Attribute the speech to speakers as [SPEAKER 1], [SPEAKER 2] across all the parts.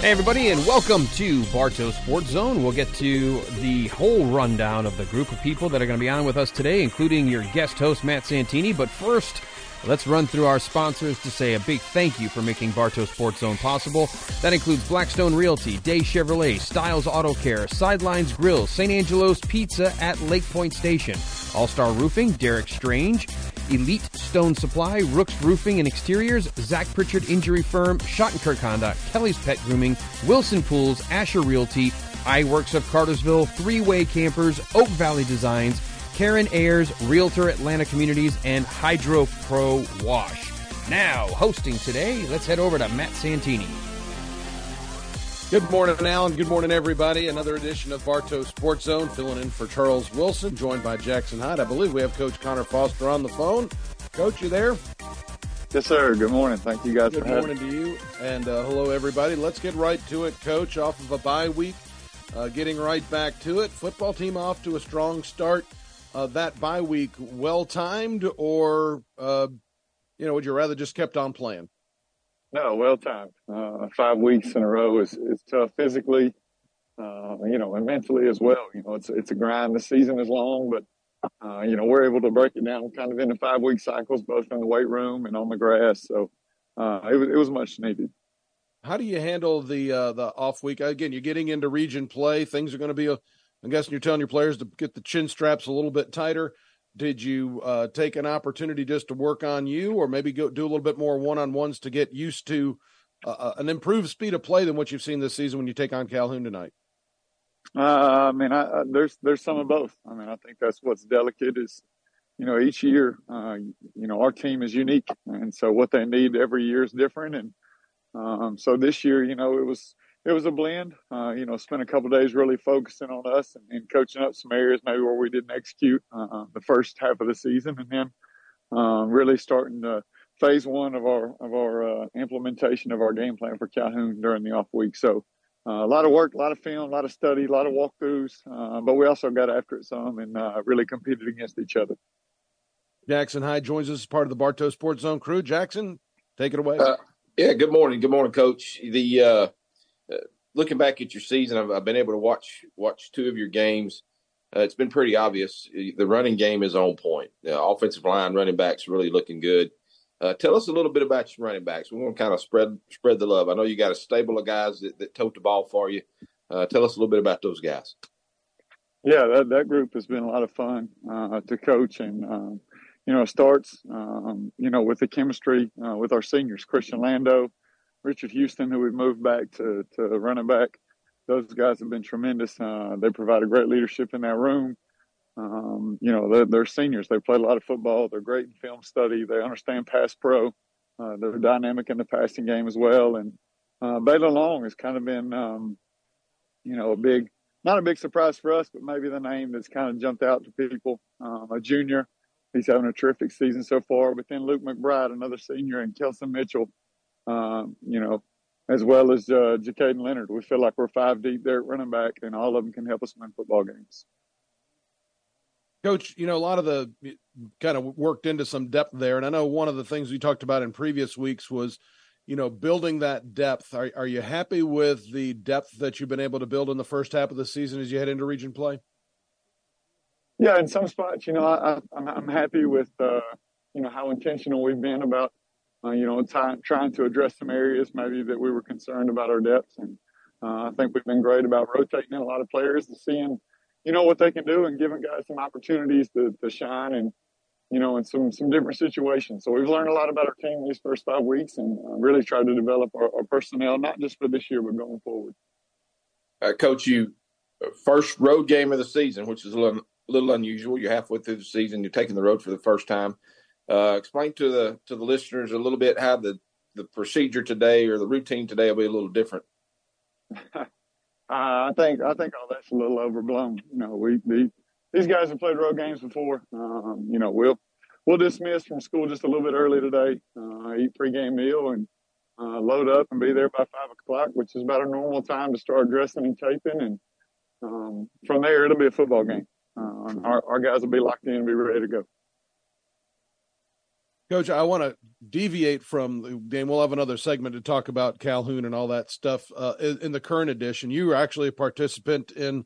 [SPEAKER 1] Hey, everybody, and welcome to Bartow Sports Zone. We'll get to the whole rundown of the group of people that are going to be on with us today, including your guest host, Matt Santini. But first, let's run through our sponsors to say a big thank you for making Bartow Sports Zone possible. That includes Blackstone Realty, Day Chevrolet, Styles Auto Care, Sidelines Grill, St. Angelo's Pizza at Lake Point Station, All Star Roofing, Derek Strange, Elite Stone Supply, Rooks Roofing and Exteriors, Zach Pritchard Injury Firm, Shottenkirk Honda, Kelly's Pet Grooming, Wilson Pools, Asher Realty, iWorks of Cartersville, Three Way Campers, Oak Valley Designs, Karen Ayers, Realtor Atlanta Communities, and Hydro Pro Wash. Now, hosting today, let's head over to Matt Santini.
[SPEAKER 2] Good morning, Alan. Good morning, everybody. Another edition of Bartow Sports Zone, filling in for Charles Wilson, joined by Jackson Hyde. I believe we have Coach Conor Foster on the phone. Coach, you there?
[SPEAKER 3] Yes, sir. Good morning. Thank you guys
[SPEAKER 2] Good
[SPEAKER 3] for having
[SPEAKER 2] morning to you, and uh, hello, everybody. Let's get right to it, Coach. Off of a bye week, uh, getting right back to it. Football team off to a strong start. Uh, that bye week well timed, or uh, you know, would you rather just kept on playing?
[SPEAKER 3] No, well timed. Uh, five weeks in a row is, is tough physically, uh, you know, and mentally as well. You know, it's it's a grind. The season is long, but uh, you know we're able to break it down kind of into five week cycles, both in the weight room and on the grass. So uh, it was it was much needed.
[SPEAKER 2] How do you handle the uh, the off week? Again, you're getting into region play. Things are going to be. A, I'm guessing you're telling your players to get the chin straps a little bit tighter. Did you uh, take an opportunity just to work on you, or maybe go do a little bit more one on ones to get used to uh, an improved speed of play than what you've seen this season when you take on Calhoun tonight?
[SPEAKER 3] Uh, I mean, I, I, there's there's some of both. I mean, I think that's what's delicate is, you know, each year, uh, you know, our team is unique, and so what they need every year is different. And um, so this year, you know, it was it was a blend. Uh, you know, spent a couple days really focusing on us and, and, coaching up some areas maybe where we didn't execute uh, the first half of the season, and then um, really starting to phase one of our of our uh, implementation of our game plan for Calhoun during the off week. So uh, a lot of work, a lot of film, a lot of study, a lot of walkthroughs, uh, but we also got after it some and uh, really competed against each other.
[SPEAKER 2] Jackson Hyde joins us as part of the Bartow Sports Zone crew. Jackson, take it away.
[SPEAKER 4] yeah, good morning. Good morning, Coach. The looking back at your season, I've, I've, been able to watch watch two of your games. Uh, it's been pretty obvious. The running game is on point. The offensive line, running backs, really looking good. Uh, tell us a little bit about your running backs. We want to kind of spread spread the love. I know you got a stable of guys that, that tote the ball for you. Uh, tell us a little bit about those guys.
[SPEAKER 3] Yeah, that, that group has been a lot of fun uh, to coach, and um, you know, starts um, you know with the chemistry uh, with our seniors, Christian Lando, Richard Houston, who we moved back to to running back. Those guys have been tremendous. Uh, they provide a great leadership in that room. Um, you know, they're, they're, seniors. They played a lot of football. They're great in film study. They understand pass pro. Uh, they're dynamic in the passing game as well. And uh, Baylor Long has kind of been, um, you know, a big, not a big surprise for us, but maybe the name that's kind of jumped out to people. Um, a junior, he's having a terrific season so far. But then Luke McBride, another senior, and Kelson Mitchell, um, you know, as well as uh, Jacaden Leonard. We feel like we're five deep there at running back, and all of them can help us win football games.
[SPEAKER 2] Coach, you know, a lot of the kind of worked into some depth there. And I know one of the things we talked about in previous weeks was, you know, building that depth. Are, are you happy with the depth that you've been able to build in the first half of the season as you head into region play?
[SPEAKER 3] Yeah, in some spots, you know, I, am happy with, uh, you know, how intentional we've been about, uh, you know, t- trying to address some areas maybe that we were concerned about our depth. And uh, I think we've been great about rotating in a lot of players and seeing – you know what they can do and giving guys some opportunities to, to shine and you know in some some different situations. So we've learned a lot about our team these first five weeks and uh, really tried to develop our, our, personnel not just for this year but going forward.
[SPEAKER 4] Uh, Coach, you uh, first road game of the season, which is a little, a little unusual. You're halfway through the season. You're taking the road for the first time. Uh, explain to the to the listeners a little bit how the the procedure today or the routine today will be a little different.
[SPEAKER 3] I think I think all that's a little overblown. You know, we, we these guys have played road games before. Um, you know, we'll we'll dismiss from school just a little bit early today, uh, eat pregame meal, and uh, load up and be there by five o'clock, which is about our normal time to start dressing and taping. And um, from there, it'll be a football game. Uh, our, our guys will be locked in and be ready to go.
[SPEAKER 2] Coach, I want to deviate from the game. We'll have another segment to talk about Calhoun and all that stuff uh, in the current edition. You were actually a participant in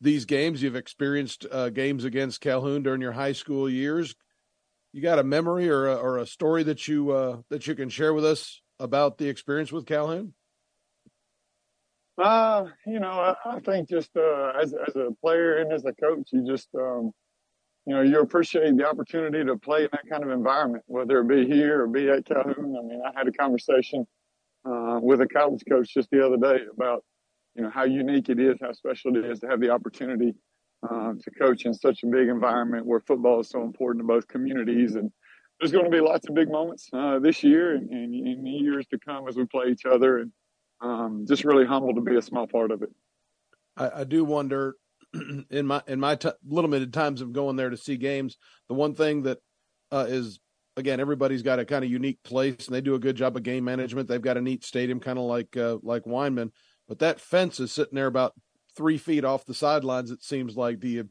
[SPEAKER 2] these games. You've experienced uh, games against Calhoun during your high school years. You got a memory or a, or a story that you uh, that you can share with us about the experience with Calhoun?
[SPEAKER 3] Uh, you know, I, I think just uh, as as a player and as a coach, you just um, you know, you appreciate the opportunity to play in that kind of environment, whether it be here or be at Calhoun. I mean, I had a conversation uh, with a college coach just the other day about, you know, how unique it is, how special it is to have the opportunity uh, to coach in such a big environment where football is so important to both communities. And there's going to be lots of big moments uh, this year and, in years to come as we play each other. And um, just really humbled to be a small part of it.
[SPEAKER 2] I, I do wonder in my in my t- limited times of going there to see games, the one thing that uh, is again everybody's got a kind of unique place and they do a good job of game management. They've got a neat stadium, kind of like uh, like Weinman, but that fence is sitting there about three feet off the sidelines. It seems like. Do you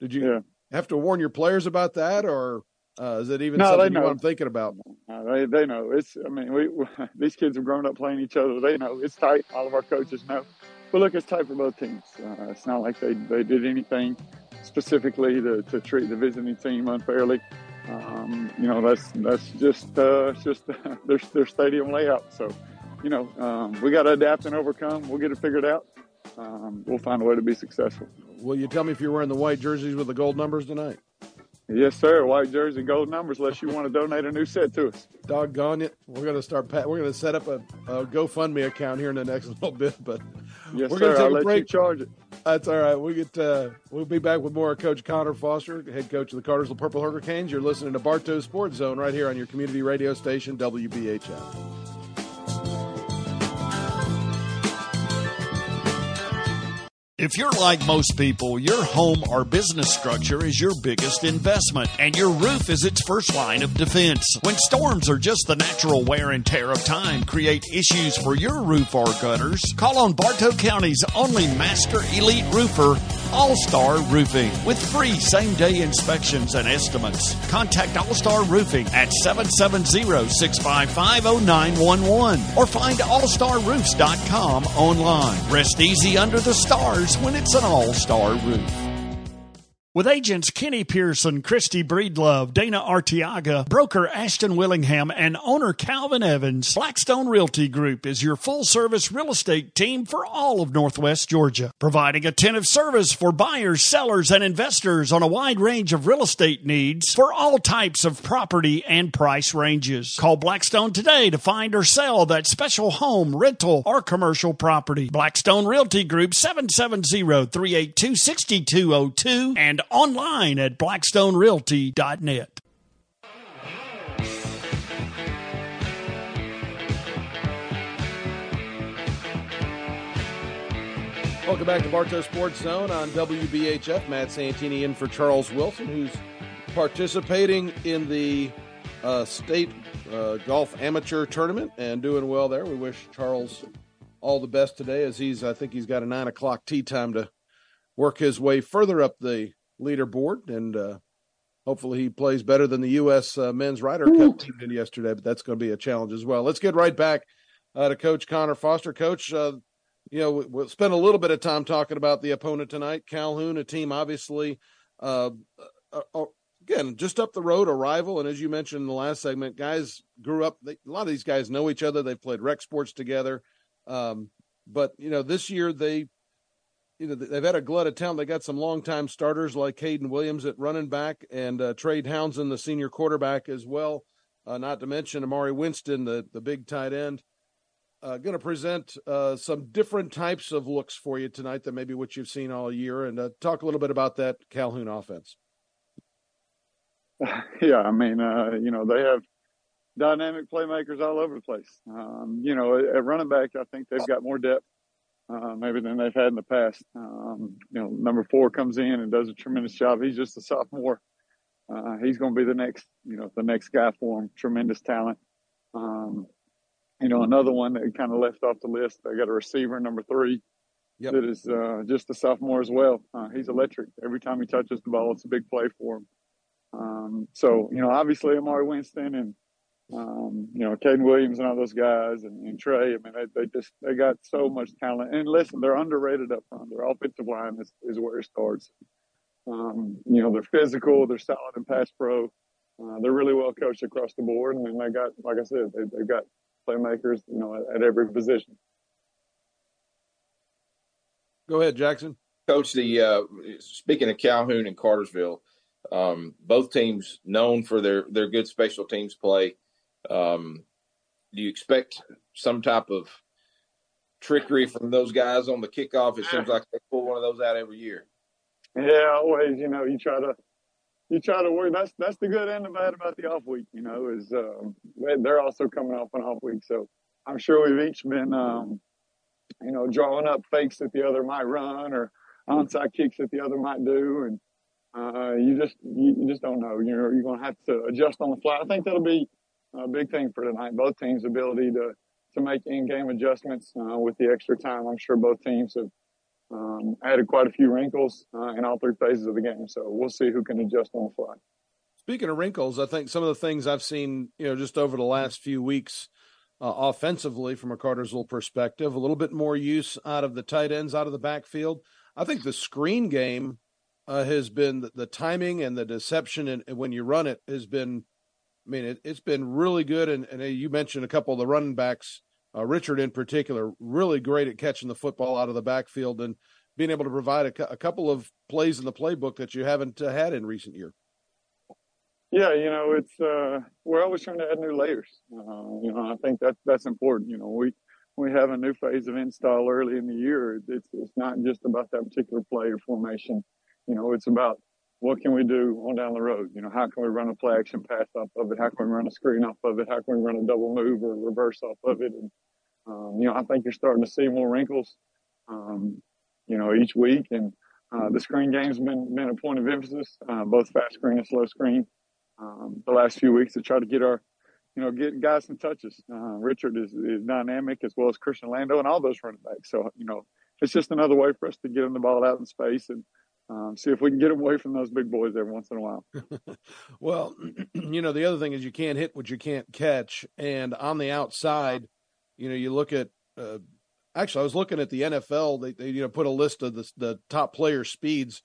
[SPEAKER 2] did you yeah. have to warn your players about that, or uh, is it even no, something. I'm thinking about?
[SPEAKER 3] No, they they know it's. I mean, we, we, these kids have grown up playing each other. They know it's tight. All of our coaches know. But look, it's tight for both teams. Uh, it's not like they, they did anything specifically to, to treat the visiting team unfairly. Um, you know, that's that's just uh, just their their stadium layout. So, you know, um, we got to adapt and overcome. We'll get it figured out. Um, we'll find a way to be successful.
[SPEAKER 2] Will you tell me if you're wearing the white jerseys with the gold numbers tonight?
[SPEAKER 3] Yes, sir. White jersey, gold numbers. Unless you want to donate a new set to us.
[SPEAKER 2] Doggone it! We're gonna start. We're gonna set up a, a GoFundMe account here in the next little bit, but
[SPEAKER 3] yes,
[SPEAKER 2] we're
[SPEAKER 3] sir.
[SPEAKER 2] gonna take
[SPEAKER 3] I'll
[SPEAKER 2] a break.
[SPEAKER 3] charge it.
[SPEAKER 2] That's all right. We get. Uh, we'll be back with more. Coach Conor Foster, head coach of the Cartersville Purple Hurricanes. You're listening to Bartow Sports Zone right here on your community radio station WBHF.
[SPEAKER 5] If you're like most people, your home or business structure is your biggest investment, and your roof is its first line of defense. When storms or just the natural wear and tear of time create issues for your roof or gutters, call on Bartow County's only master elite roofer, All Star Roofing, with free same day inspections and estimates. Contact All Star Roofing at 770 655 0911 or find allstarroofs.com online. Rest easy under the stars when it's an all star roof. With agents Kenny Pearson, Christy Breedlove, Dana Artiaga, broker Ashton Willingham, and owner Calvin Evans, Blackstone Realty Group is your full service real estate team for all of Northwest Georgia, providing attentive service for buyers, sellers, and investors on a wide range of real estate needs for all types of property and price ranges. Call Blackstone today to find or sell that special home, rental, or commercial property. Blackstone Realty Group 770 382 6202 and online at blackstonerealty.net.
[SPEAKER 2] Welcome back to Bartow Sports Zone on WBHF. Matt Santini in for Charles Wilson, who's participating in the uh, state uh, golf amateur tournament and doing well there. We wish Charles all the best today, as he's I think he's got a nine o'clock tee time to work his way further up the leaderboard, and uh, hopefully he plays better than the U.S. Uh, men's Ryder Cup team did yesterday. But that's going to be a challenge as well. Let's get right back uh, to Coach Conor Foster. Coach, uh, you know, we'll spend a little bit of time talking about the opponent tonight, Calhoun, a team obviously. Uh, uh, again, just up the road, a rival, and as you mentioned in the last segment, guys grew up. They, a lot of these guys know each other. They've played rec sports together, um, but you know, this year they you know they've had a glut of talent. They got some longtime starters like Caden Williams at running back and uh, Trey Townsend, the senior quarterback as well. Uh, not to mention Amari Winston, the the big tight end. Uh, going to present uh, some different types of looks for you tonight than maybe what you've seen all year, and uh, talk a little bit about that Calhoun offense.
[SPEAKER 3] Yeah, I mean, uh, you know, they have dynamic playmakers all over the place. Um, you know, at running back, I think they've got more depth uh, maybe than they've had in the past. Um, you know, number four comes in and does a tremendous job. He's just a sophomore. Uh, he's going to be the next, you know, the next guy for him. Tremendous talent. Um, you know, another one that kind of left off the list. I got a receiver, number three, yep. that is uh, just a sophomore as well. Uh, he's electric. Every time he touches the ball, it's a big play for him. Um, so, you know, obviously Amari Winston and um, you know, Caden Williams and all those guys and, and Trey. I mean, they, they, just they got so much talent. And listen, they're underrated up front. Their offensive line is, is where it starts. Um, you know, they're physical, they're solid and pass pro. Uh, they're really well coached across the board, and then they got, like I said, they, they've got playmakers, you know, at, at every position.
[SPEAKER 2] Go ahead, Jackson.
[SPEAKER 4] Coach, the uh, speaking of Calhoun and Cartersville, um, both teams known for their their good special teams play. Um, do you expect some type of trickery from those guys on the kickoff? It seems like they pull one of those out every year.
[SPEAKER 3] Yeah, always. You know, you try to you try to work. That's that's the good and the bad about the off week. You know, is um, they're also coming off an off week, so I'm sure we've each been, um, you know, drawing up fakes that the other might run or onside kicks that the other might do, and uh, you just you, you, just don't know. You're you're going to have to adjust on the fly. I think that'll be a big thing for tonight. Both teams' ability to to make in-game adjustments uh, with the extra time. I'm sure both teams have um, added quite a few wrinkles uh, in all three phases of the game. So we'll see who can adjust on the fly.
[SPEAKER 2] Speaking of wrinkles, I think some of the things I've seen, you know, just over the last few weeks, uh, offensively from a Cartersville perspective, a little bit more use out of the tight ends, out of the backfield. I think the screen game uh, has been the, the, timing and the deception, and, and, when you run it has been. I mean, it, has been really good. And, and, you mentioned a couple of the running backs, uh, Richard in particular, really great at catching the football out of the backfield and being able to provide a, a couple of plays in the playbook that you haven't uh, had in recent year.
[SPEAKER 3] Yeah, you know, it's uh, we're always trying to add new layers. Uh, you know, I think that that's important. You know, we we have a new phase of install early in the year. It's it's not just about that particular play or formation. You know, it's about what can we do on down the road? You know, how can we run a play action pass off of it? How can we run a screen off of it? How can we run a double move or reverse off of it? And um, you know, I think you're starting to see more wrinkles. Um, you know, each week, and uh, the screen game's been been a point of emphasis, uh, both fast screen and slow screen um, the last few weeks to try to get our, you know, get guys some touches. Uh, Richard is, is dynamic as well as Christian Lando and all those running backs. So, you know, it's just another way for us to get them the ball out in space and um, see if we can get away from those big boys every once in a while.
[SPEAKER 2] well, you know, the other thing is you can't hit what you can't catch. And on the outside, you know, you look at, uh, actually, I was looking at the NFL. They, they, you know, put a list of the, the top player speeds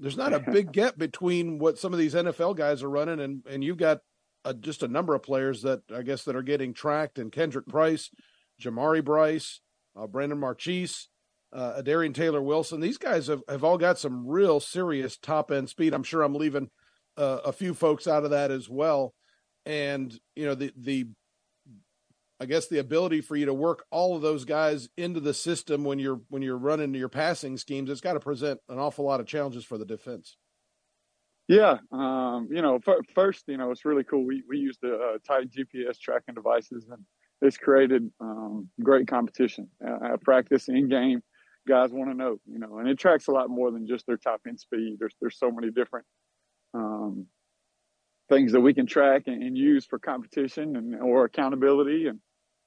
[SPEAKER 2] there's not a big gap between what some of these NFL guys are running, and and you've got a, just a number of players that I guess that are getting tracked, and Kendrick Price, Jamari Bryce, uh, Brandon Marchese, uh, Darian Taylor Wilson. These guys have, have all got some real serious top end speed. I'm sure I'm leaving uh, a few folks out of that as well. And you know the the I guess the ability for you to work all of those guys into the system when you're when you're running your passing schemes, it's got to present an awful lot of challenges for the defense.
[SPEAKER 3] Yeah, um, you know, f- first, you know, it's really cool. We we use the uh, tight GPS tracking devices, and it's created um, great competition uh, at practice in game. Guys want to know, you know, and it tracks a lot more than just their top end speed. There's there's so many different um, things that we can track and, and, use for competition and or accountability and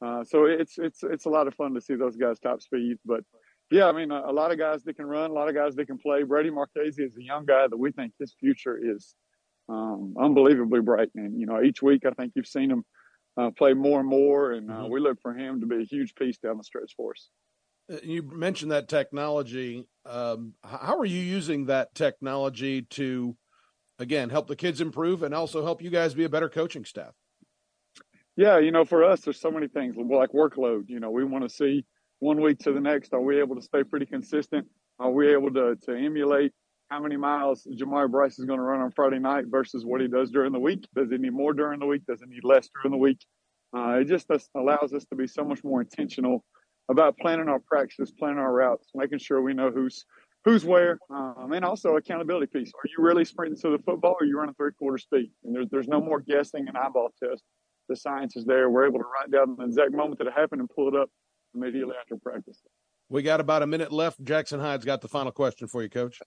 [SPEAKER 3] uh, so it's it's it's a lot of fun to see those guys top speed. But yeah, I mean, a, a, lot of guys that can run, a lot of guys that can play. Brady Marchese is a young guy that we think his future is um, unbelievably bright. And you know, each week I think you've seen him uh, play more and more, and uh, mm-hmm. we look for him to be a huge piece down the stretch for us.
[SPEAKER 2] Uh, you mentioned that technology. Um, how are you using that technology to, again, help the kids improve and also help you guys be a better coaching staff?
[SPEAKER 3] Yeah, you know, for us, there's so many things like workload. You know, we want to see one week to the next. Are we able to stay pretty consistent? Are we able to to emulate how many miles Jamari Bryce is going to run on Friday night versus what he does during the week? Does he need more during the week? Does he need less during the week? Uh, it just allows us to be so much more intentional about planning our practices, planning our routes, making sure we know who's who's where, um, and also accountability piece. Are you really sprinting to the football, or are you running three quarter speed? And there's there's no more guessing and eyeball test the science is there. We're able to write down the exact moment that it happened and pull it up immediately after practice.
[SPEAKER 2] We got about a minute left. Jackson Hyde's got the final question for you, Coach.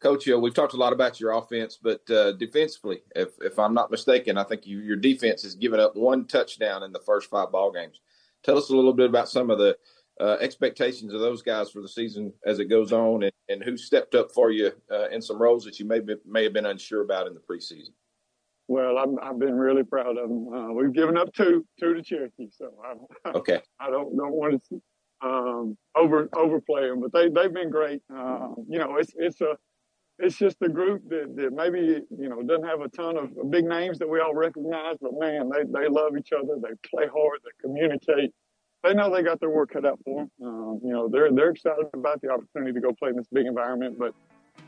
[SPEAKER 4] Coach, uh, we've talked a lot about your offense, but uh, defensively, if if I'm not mistaken, I think you, your defense has given up one touchdown in the first five ball games. Tell us a little bit about some of the uh, expectations of those guys for the season as it goes on, and, and who stepped up for you uh, in some roles that you may be, may have been unsure about in the preseason.
[SPEAKER 3] Well, I'm, I've been really proud of them. Uh, we've given up two, two to Cherokee, so
[SPEAKER 4] I, okay.
[SPEAKER 3] I don't don't want to um, over overplay them, but they they've been great. Uh, you know, it's it's a it's just a group that, that maybe you know doesn't have a ton of big names that we all recognize, but man, they they love each other. They play hard. They communicate. They know they got their work cut out for them. Um, you know, they're they're excited about the opportunity to go play in this big environment, but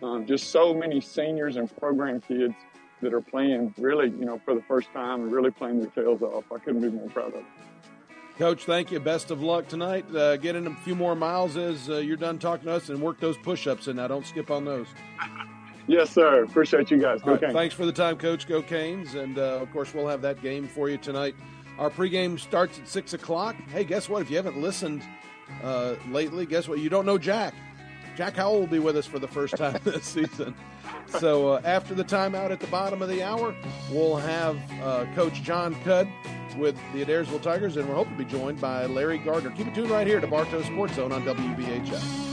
[SPEAKER 3] um, just so many seniors and program kids that are playing really, you know, for the first time and really playing their tails off. I couldn't be more proud of them.
[SPEAKER 2] Coach, thank you. Best of luck tonight. Uh, get in a few more miles as uh, you're done talking to us and work those push ups and now don't skip on those.
[SPEAKER 3] Yes, sir. Appreciate you guys. Go
[SPEAKER 2] right, Thanks for the time, Coach. Go Canes. And uh, of course, we'll have that game for you tonight. Our pregame starts at 6 o'clock. Hey, guess what? If you haven't listened uh, lately, guess what? You don't know Jack. Jack Howell will be with us for the first time this season. So uh, after the timeout at the bottom of the hour, we'll have uh, Coach Jon Cudd with the Adairsville Tigers, and we're hoping to be joined by Larry Gardner. Keep it tuned right here to Bartow Sports Zone on WBHF.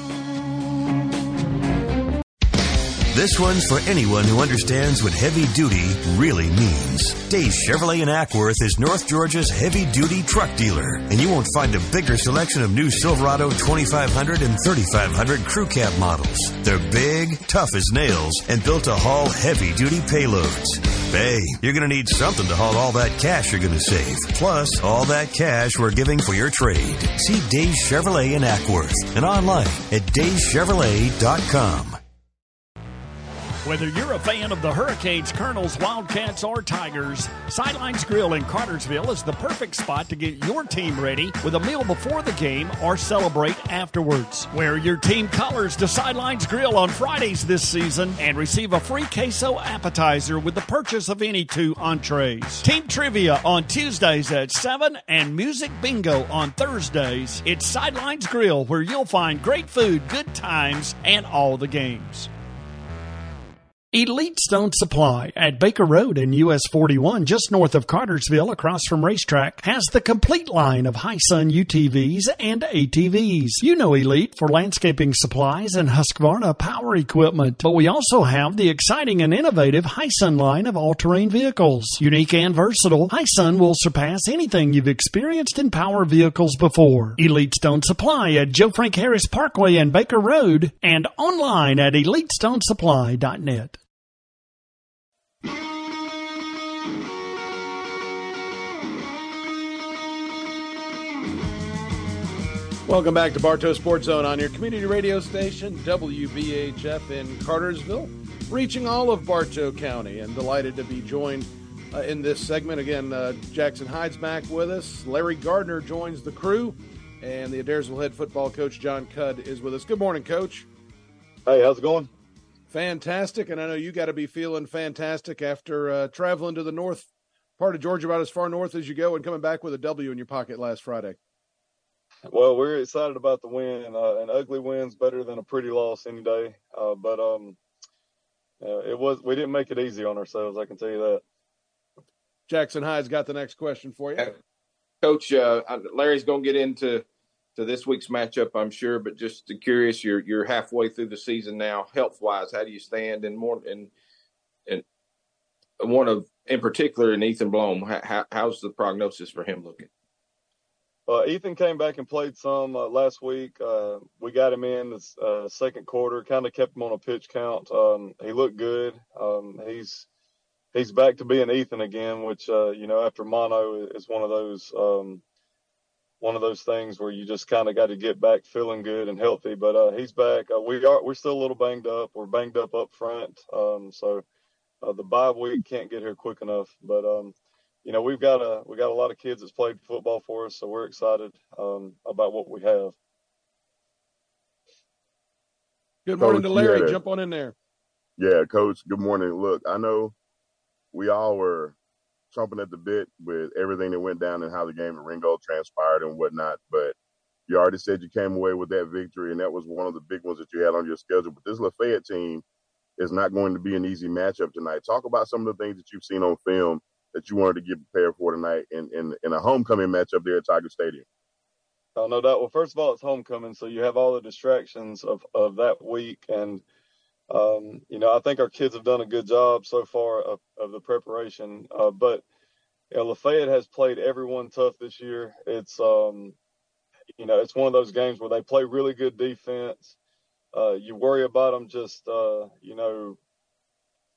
[SPEAKER 6] This one's for anyone who understands what heavy duty really means. Day Chevrolet in Acworth is North Georgia's heavy duty truck dealer, and you won't find a bigger selection of new Silverado 2500 and 3500 crew cab models. They're big, tough as nails, and built to haul heavy duty payloads. Hey, you're going to need something to haul all that cash you're going to save, plus all that cash we're giving for your trade. See Day Chevrolet in Acworth and online at daychevrolet.com.
[SPEAKER 5] Whether you're a fan of the Hurricanes, Colonels, Wildcats, or Tigers, Sidelines Grill in Cartersville is the perfect spot to get your team ready with a meal before the game or celebrate afterwards. Wear your team colors to Sidelines Grill on Fridays this season and receive a free queso appetizer with the purchase of any two entrees. Team trivia on Tuesdays at 7 and music bingo on Thursdays. It's Sidelines Grill where you'll find great food, good times, and all the games. Elite Stone Supply at Baker Road and US 41, just north of Cartersville, across from RaceTrac, has the complete line of Hisun UTVs and ATVs. You know Elite for landscaping supplies and Husqvarna power equipment, but we also have the exciting and innovative Hisun line of all-terrain vehicles. Unique and versatile, Hisun will surpass anything you've experienced in power vehicles before. Elite Stone Supply at Joe Frank Harris Parkway and Baker Road, and online at EliteStoneSupply.net.
[SPEAKER 2] Welcome back to Bartow Sports Zone on your community radio station, WBHF in Cartersville, reaching all of Bartow County, and delighted to be joined uh, in this segment. Again, uh, Jackson Hyde's back with us. Larry Gardner joins the crew, and the Adairsville head football coach Jon Cudd is with us. Good morning, Coach.
[SPEAKER 7] Hey, how's it going?
[SPEAKER 2] Fantastic, and I know you got to be feeling fantastic after uh, traveling to the north part of Georgia, about as far north as you go, and coming back with a W in your pocket last Friday.
[SPEAKER 7] Well, we're excited about the win. Uh, an ugly win's better than a pretty loss any day. Uh, but um, uh, it was we didn't make it easy on ourselves. I can tell you that.
[SPEAKER 2] Jackson Hyde's got the next question for you,
[SPEAKER 4] Coach. Uh, Larry's going to get into to this week's matchup, I'm sure. But just curious, you're you're halfway through the season now. Health wise, how do you stand? And more and and one of in particular, in Ethan Blome, how, how's the prognosis for him looking?
[SPEAKER 7] Uh, Ethan came back and played some uh, last week. Uh, we got him in the uh, second quarter, kind of kept him on a pitch count. Um, he looked good. Um, he's he's back to being Ethan again, which uh, you know after mono is one of those um, one of those things where you just kind of got to get back feeling good and healthy. But uh, he's back. we are we're still a little banged up. We're banged up up front, um, so the bye week can't get here quick enough. But um, you know we've got a we got a lot of kids that's played football for us, so we're excited um, about what we have.
[SPEAKER 2] Good morning coach, to Larry. Yeah, Jump on in there.
[SPEAKER 8] Yeah, Coach. Good morning. Look, I know we all were chomping at the bit with everything that went down and how the game at Ringgold transpired and whatnot, but you already said you came away with that victory, and that was one of the big ones that you had on your schedule. But this Lafayette team is not going to be an easy matchup tonight. Talk about some of the things that you've seen on film that you wanted to get prepared for tonight in, in, in a homecoming matchup there at Tiger Stadium?
[SPEAKER 7] Oh, no doubt. Well, first of all, it's homecoming, so you have all the distractions of, of that week, and um, you know, I think our kids have done a good job so far of, of the preparation. Uh, but you know, Lafayette has played everyone tough this year. It's um, you know, it's one of those games where they play really good defense. Uh, you worry about them just uh, you know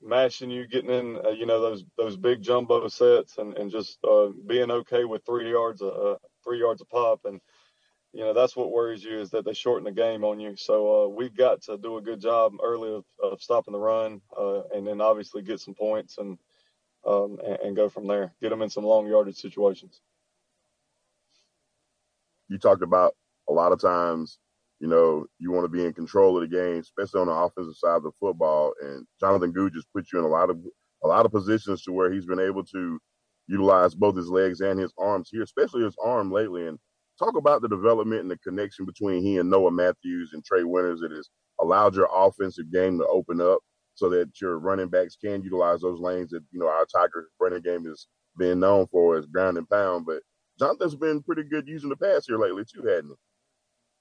[SPEAKER 7] mashing you, getting in, uh, you know, those those big jumbo sets, and and just uh, being okay with three yards, uh, three yards a pop, and you know that's what worries you is that they shorten the game on you. So uh, we've got to do a good job early of, of stopping the run, uh, and then obviously get some points and, um, and and go from there. Get them in some long yardage situations.
[SPEAKER 8] You talked about a lot of times, you know, you want to be in control of the game, especially on the offensive side of the football. And Jonathan Good just put you in a lot of a lot of positions to where he's been able to utilize both his legs and his arms here, especially his arm lately. And talk about the development and the connection between he and Noah Matthews and Trey Winters that has allowed your offensive game to open up so that your running backs can utilize those lanes that, you know, our Tiger running game has been known for as ground and pound. But Jonathan's been pretty good using the pass here lately too, hadn't he?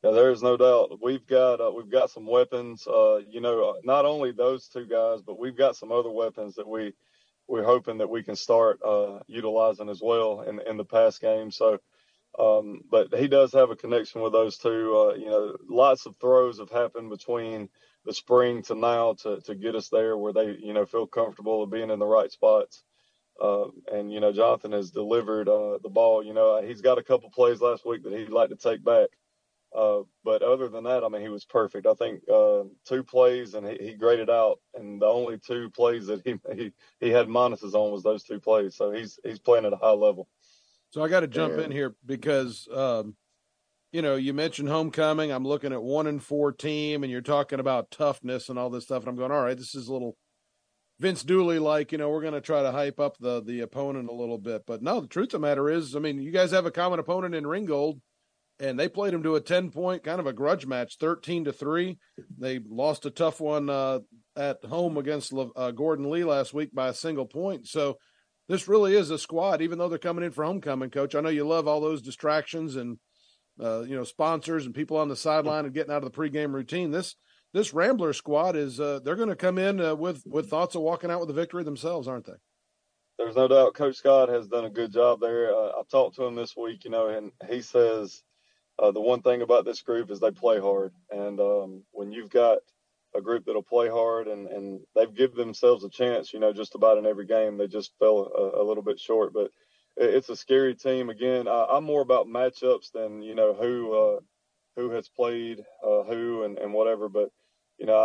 [SPEAKER 7] Yeah, there's no doubt. We've got uh, we've got some weapons. Uh, you know, not only those two guys, but we've got some other weapons that we we're hoping that we can start uh, utilizing as well in in the pass game. So um, but he does have a connection with those two. Uh, you know, lots of throws have happened between the spring to now to, to get us there where they, you know, feel comfortable of being in the right spots. Uh, and, you know, Jonathan has delivered uh, the ball. You know, he's got a couple plays last week that he'd like to take back. Uh, but other than that, I mean, he was perfect. I think uh, two plays and he, he, graded out, and the only two plays that he, he he had minuses on was those two plays. So he's he's playing at a high level.
[SPEAKER 2] So I got to jump in here because, um, you know, you mentioned homecoming. I'm looking at one and four team, and you're talking about toughness and all this stuff. And I'm going, all right, this is a little Vince Dooley like. You know, we're going to try to hype up the the opponent a little bit. But no, the truth of the matter is, I mean, you guys have a common opponent in Ringgold, and they played him to a ten point kind of a grudge match, thirteen to three. They lost a tough one uh, at home against uh, Gordon Lee last week by a single point. So this really is a squad, even though they're coming in for homecoming, coach. I know you love all those distractions and uh, you know sponsors and people on the sideline and getting out of the pregame routine. This this Rambler squad is uh, they're going to come in uh, with with thoughts of walking out with a victory themselves, aren't they?
[SPEAKER 7] There's no doubt Coach Scott has done a good job there. Uh, I've talked to him this week, you know, and he says uh, the one thing about this group is they play hard, and um, when you've got a group that'll play hard and, and they've given themselves a chance, you know, just about in every game. They just fell a, a little bit short, but it's a scary team. Again, I, am more about matchups than, you know, who, uh, who has played, uh, who and, and whatever. But, you know,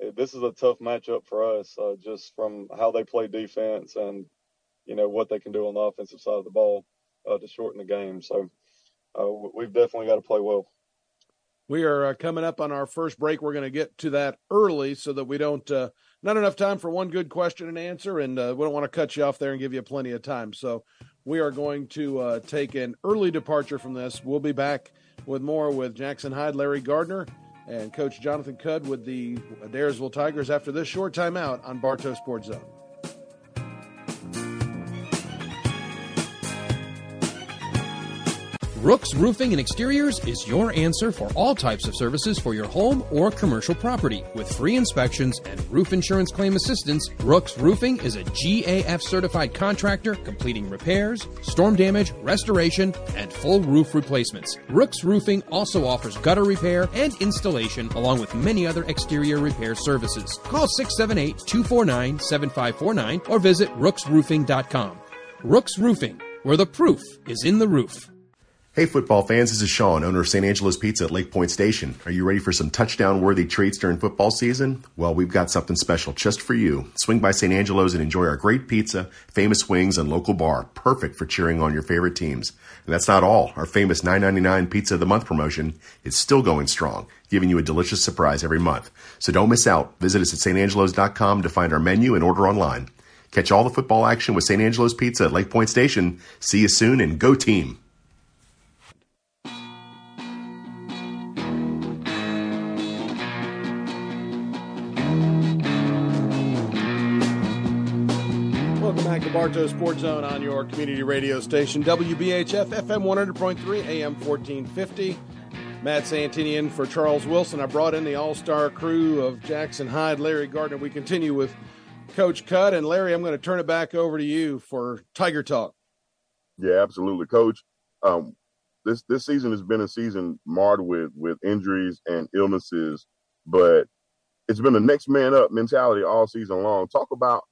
[SPEAKER 7] I, this is a tough matchup for us, uh, just from how they play defense and, you know, what they can do on the offensive side of the ball, uh, to shorten the game. So, we've definitely got to play well.
[SPEAKER 2] We are uh, coming up on our first break. We're going to get to that early so that we don't uh, not enough time for one good question and answer, and uh, we don't want to cut you off there and give you plenty of time. So we are going to uh, take an early departure from this. We'll be back with more with Jackson Hyde, Larry Gardner, and Coach Jonathan Cudd with the Adairsville Tigers after this short timeout on Bartow Sports Zone.
[SPEAKER 1] Rooks Roofing and Exteriors is your answer for all types of services for your home or commercial property. With free inspections and roof insurance claim assistance, Rooks Roofing is a GAF certified contractor completing repairs, storm damage, restoration, and full roof replacements. Rooks Roofing also offers gutter repair and installation along with many other exterior repair services. Call 678 249 7549 or visit rooksroofing.com. Rooks Roofing, where the proof is in the roof.
[SPEAKER 9] Hey, football fans, this is Sean, owner of St. Angelo's Pizza at Lake Point Station. Are you ready for some touchdown worthy treats during football season? Well, we've got something special just for you. Swing by St. Angelo's and enjoy our great pizza, famous wings, and local bar. Perfect for cheering on your favorite teams. And that's not all. Our famous $9.99 Pizza of the Month promotion is still going strong, giving you a delicious surprise every month. So don't miss out. Visit us at stangelos.com to find our menu and order online. Catch all the football action with St. Angelo's Pizza at Lake Point Station. See you soon and go team!
[SPEAKER 2] Bartow Sports Zone on your community radio station, WBHF FM 100.3 AM 1450. Matt Santini in for Charles Wilson. I brought in the all star crew of Jackson Hyde, Larry Gardner. We continue with Coach Cudd. And Larry, I'm going to turn it back over to you for Tiger Talk.
[SPEAKER 8] Yeah, absolutely, Coach. Um, this this season has been a season marred with with injuries and illnesses, but it's been a next man up mentality all season long. Talk about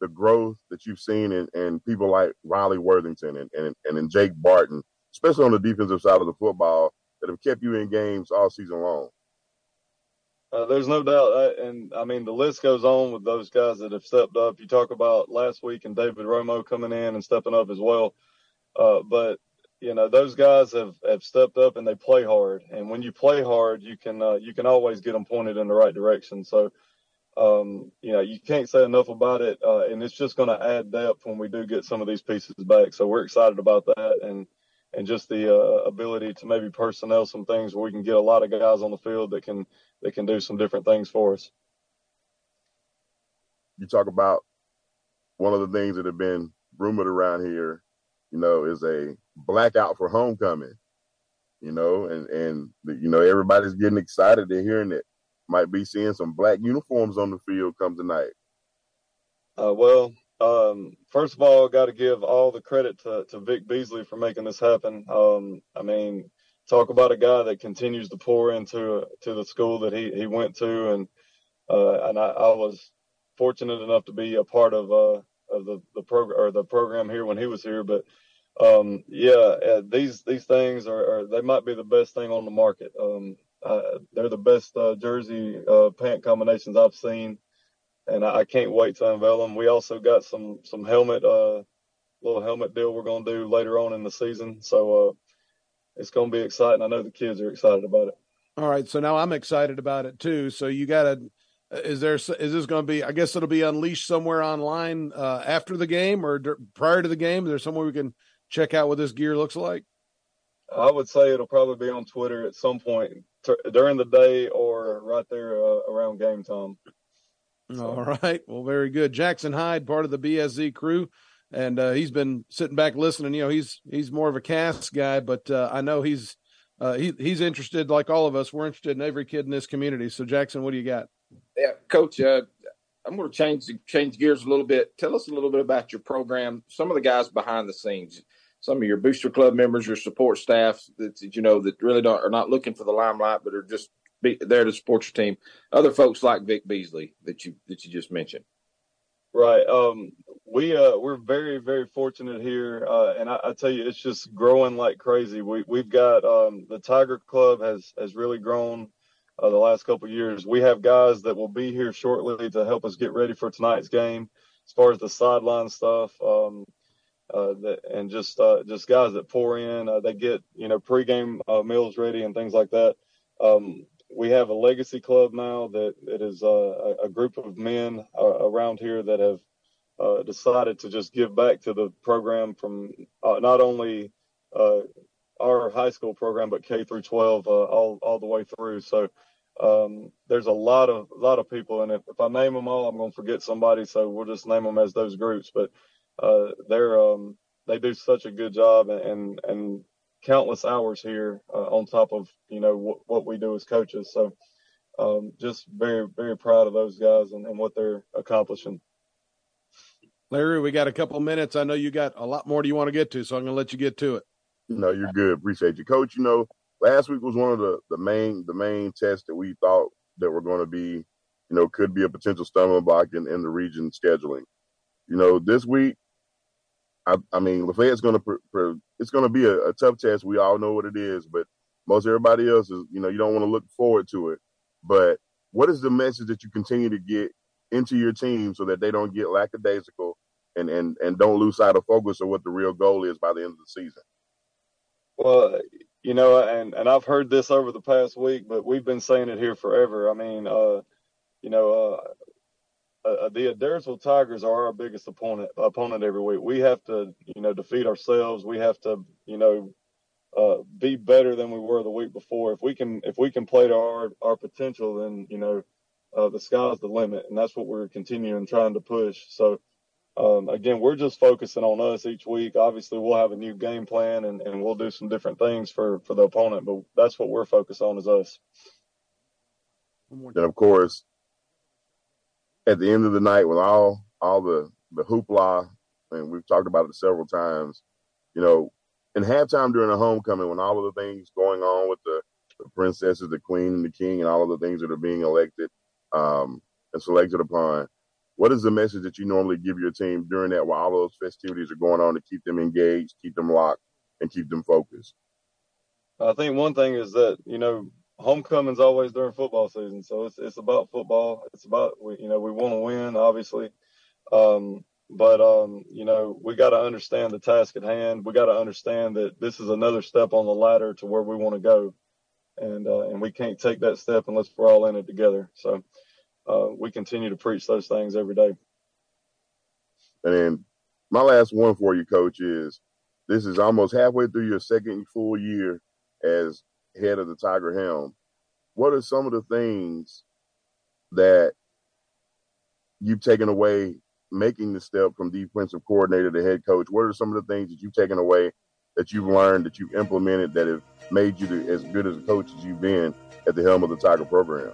[SPEAKER 8] the growth that you've seen in, in people like Riley Worthington and, and and in Jake Barton, especially on the defensive side of the football, that have kept you in games all season long.
[SPEAKER 7] Uh, there's no doubt, uh, and I mean the list goes on with those guys that have stepped up. You talk about last week and David Romo coming in and stepping up as well, uh, but you know those guys have, have stepped up and they play hard. And when you play hard, you can uh, you can always get them pointed in the right direction. So um, you know you can't say enough about it, uh, and it's just going to add depth when we do get some of these pieces back. So we're excited about that, and and just the uh, ability to maybe personnel some things where we can get a lot of guys on the field that can that can do some different things for us.
[SPEAKER 8] You talk about one of the things that have been rumored around here, you know, is a blackout for homecoming. You know, and and you know everybody's getting excited to hearing it. Might be seeing some black uniforms on the field come tonight.
[SPEAKER 7] Uh, well, um, first of all, got to give all the credit to, to Vic Beasley for making this happen. Um, I mean, talk about a guy that continues to pour into to the school that he, he went to, and uh, and I, I, was fortunate enough to be a part of uh, of the the program or the program here when he was here. But um, yeah, uh, these these things are, are, they might be the best thing on the market. Um, uh, they're the best uh, jersey uh, pant combinations I've seen and I, I, can't wait to unveil them. We also got some some helmet uh little helmet deal we're gonna do later on in the season, so uh, it's gonna be exciting. I know the kids are excited about it.
[SPEAKER 2] All right, so now I'm excited about it too. So you got to. Is there is this going to be? I guess it'll be unleashed somewhere online uh, after the game or d- prior to the game. Is there somewhere we can check out what this gear looks like?
[SPEAKER 7] I would say it'll probably be on Twitter at some point during the day or right there uh, around game time.
[SPEAKER 2] So. All right. Well, very good. Jackson Hyde, part of the BSZ crew, and uh, he's been sitting back listening. You know, he's he's more of a cast guy, but uh, I know he's uh, he he's interested, like all of us. We're interested in every kid in this community. So, Jackson, what do you got?
[SPEAKER 4] Yeah, Coach. Uh, I'm going to change change gears a little bit. Tell us a little bit about your program. Some of the guys behind the scenes, some of your booster club members, your support staff that, you know that really don't are not looking for the limelight, but are just be there to support your team. Other folks like Vic Beasley that you that you just mentioned.
[SPEAKER 7] Right. Um, we uh, we're very very fortunate here, uh, and I, I, tell you, it's just growing like crazy. We we've got um, the Tiger Club has has really grown uh, the last couple years. We have guys that will be here shortly to help us get ready for tonight's game. As far as the sideline stuff, um, uh, and just uh, just guys that pour in, uh, they get you know pregame uh, meals ready and things like that. Um, we have a legacy club now that it is uh, a group of men uh, around here that have uh, decided to just give back to the program from not only our high school program but K through 12 uh, all all the way through. So um, there's a lot of a lot of people, and if, if I name them all, I'm going to forget somebody. So we'll just name them as those groups. But they're um, they do such a good job, and and, and countless hours here uh, on top of you know w- what we do as coaches. So um, just very very proud of those guys and, and, what they're accomplishing.
[SPEAKER 2] Larry, we got a couple minutes. I know you got a lot more do you want to get to, so I'm going to let you get to it.
[SPEAKER 8] No, you're good. Appreciate you, Coach. You know, last week was one of the the main the main tests that we thought that were going to be, you know, could be a potential stumbling block in, in the region scheduling. You know, this week I, I mean, Lafayette's going to it's going to be a, a, tough test. We all know what it is, but most everybody else is, you know, you don't want to look forward to it. But what is the message that you continue to get into your team so that they don't get lackadaisical and and and don't lose sight of focus of what the real goal is by the end of the season?
[SPEAKER 7] Well, you know, and and I've heard this over the past week, but we've been saying it here forever. I mean, uh, you know, uh, uh, uh, the Adairsville Tigers are our biggest opponent opponent every week. We have to, you know, defeat ourselves. We have to, you know, uh, be better than we were the week before. If we can, if we can play to our our potential, then you know, uh, the sky's the limit, and that's what we're continuing trying to push. So, um, again, we're just focusing on us each week. Obviously, we'll have a new game plan and, and we'll do some different things for, for the opponent, but that's what we're focused on is us.
[SPEAKER 8] And of course, at the end of the night, with all all the the hoopla, and we've talked about it several times, you know, in halftime during a homecoming, when all of the things going on with the, the princesses, the queen, and the king, and all of the things that are being elected um, and selected upon, what is the message that you normally give your team during that while all those festivities are going on to keep them engaged, keep them locked, and keep them focused?
[SPEAKER 7] I think one thing is that you know homecoming's always during football season, so it's it's about football. It's about we you know we want to win, obviously, um, but um, you know we got to understand the task at hand. We got to understand that this is another step on the ladder to where we want to go, and uh, and we can't take that step unless we're all in it together. So uh, we continue to preach those things every day.
[SPEAKER 8] And then my last one for you, coach, is this is almost halfway through your second full year as head of the Tiger Helm. What are some of the things that you've taken away making the step from defensive coordinator to head coach? What are some of the things that you've taken away that you've learned that you've implemented that have made you the, as good as a coach as you've been at the helm of the Tiger program?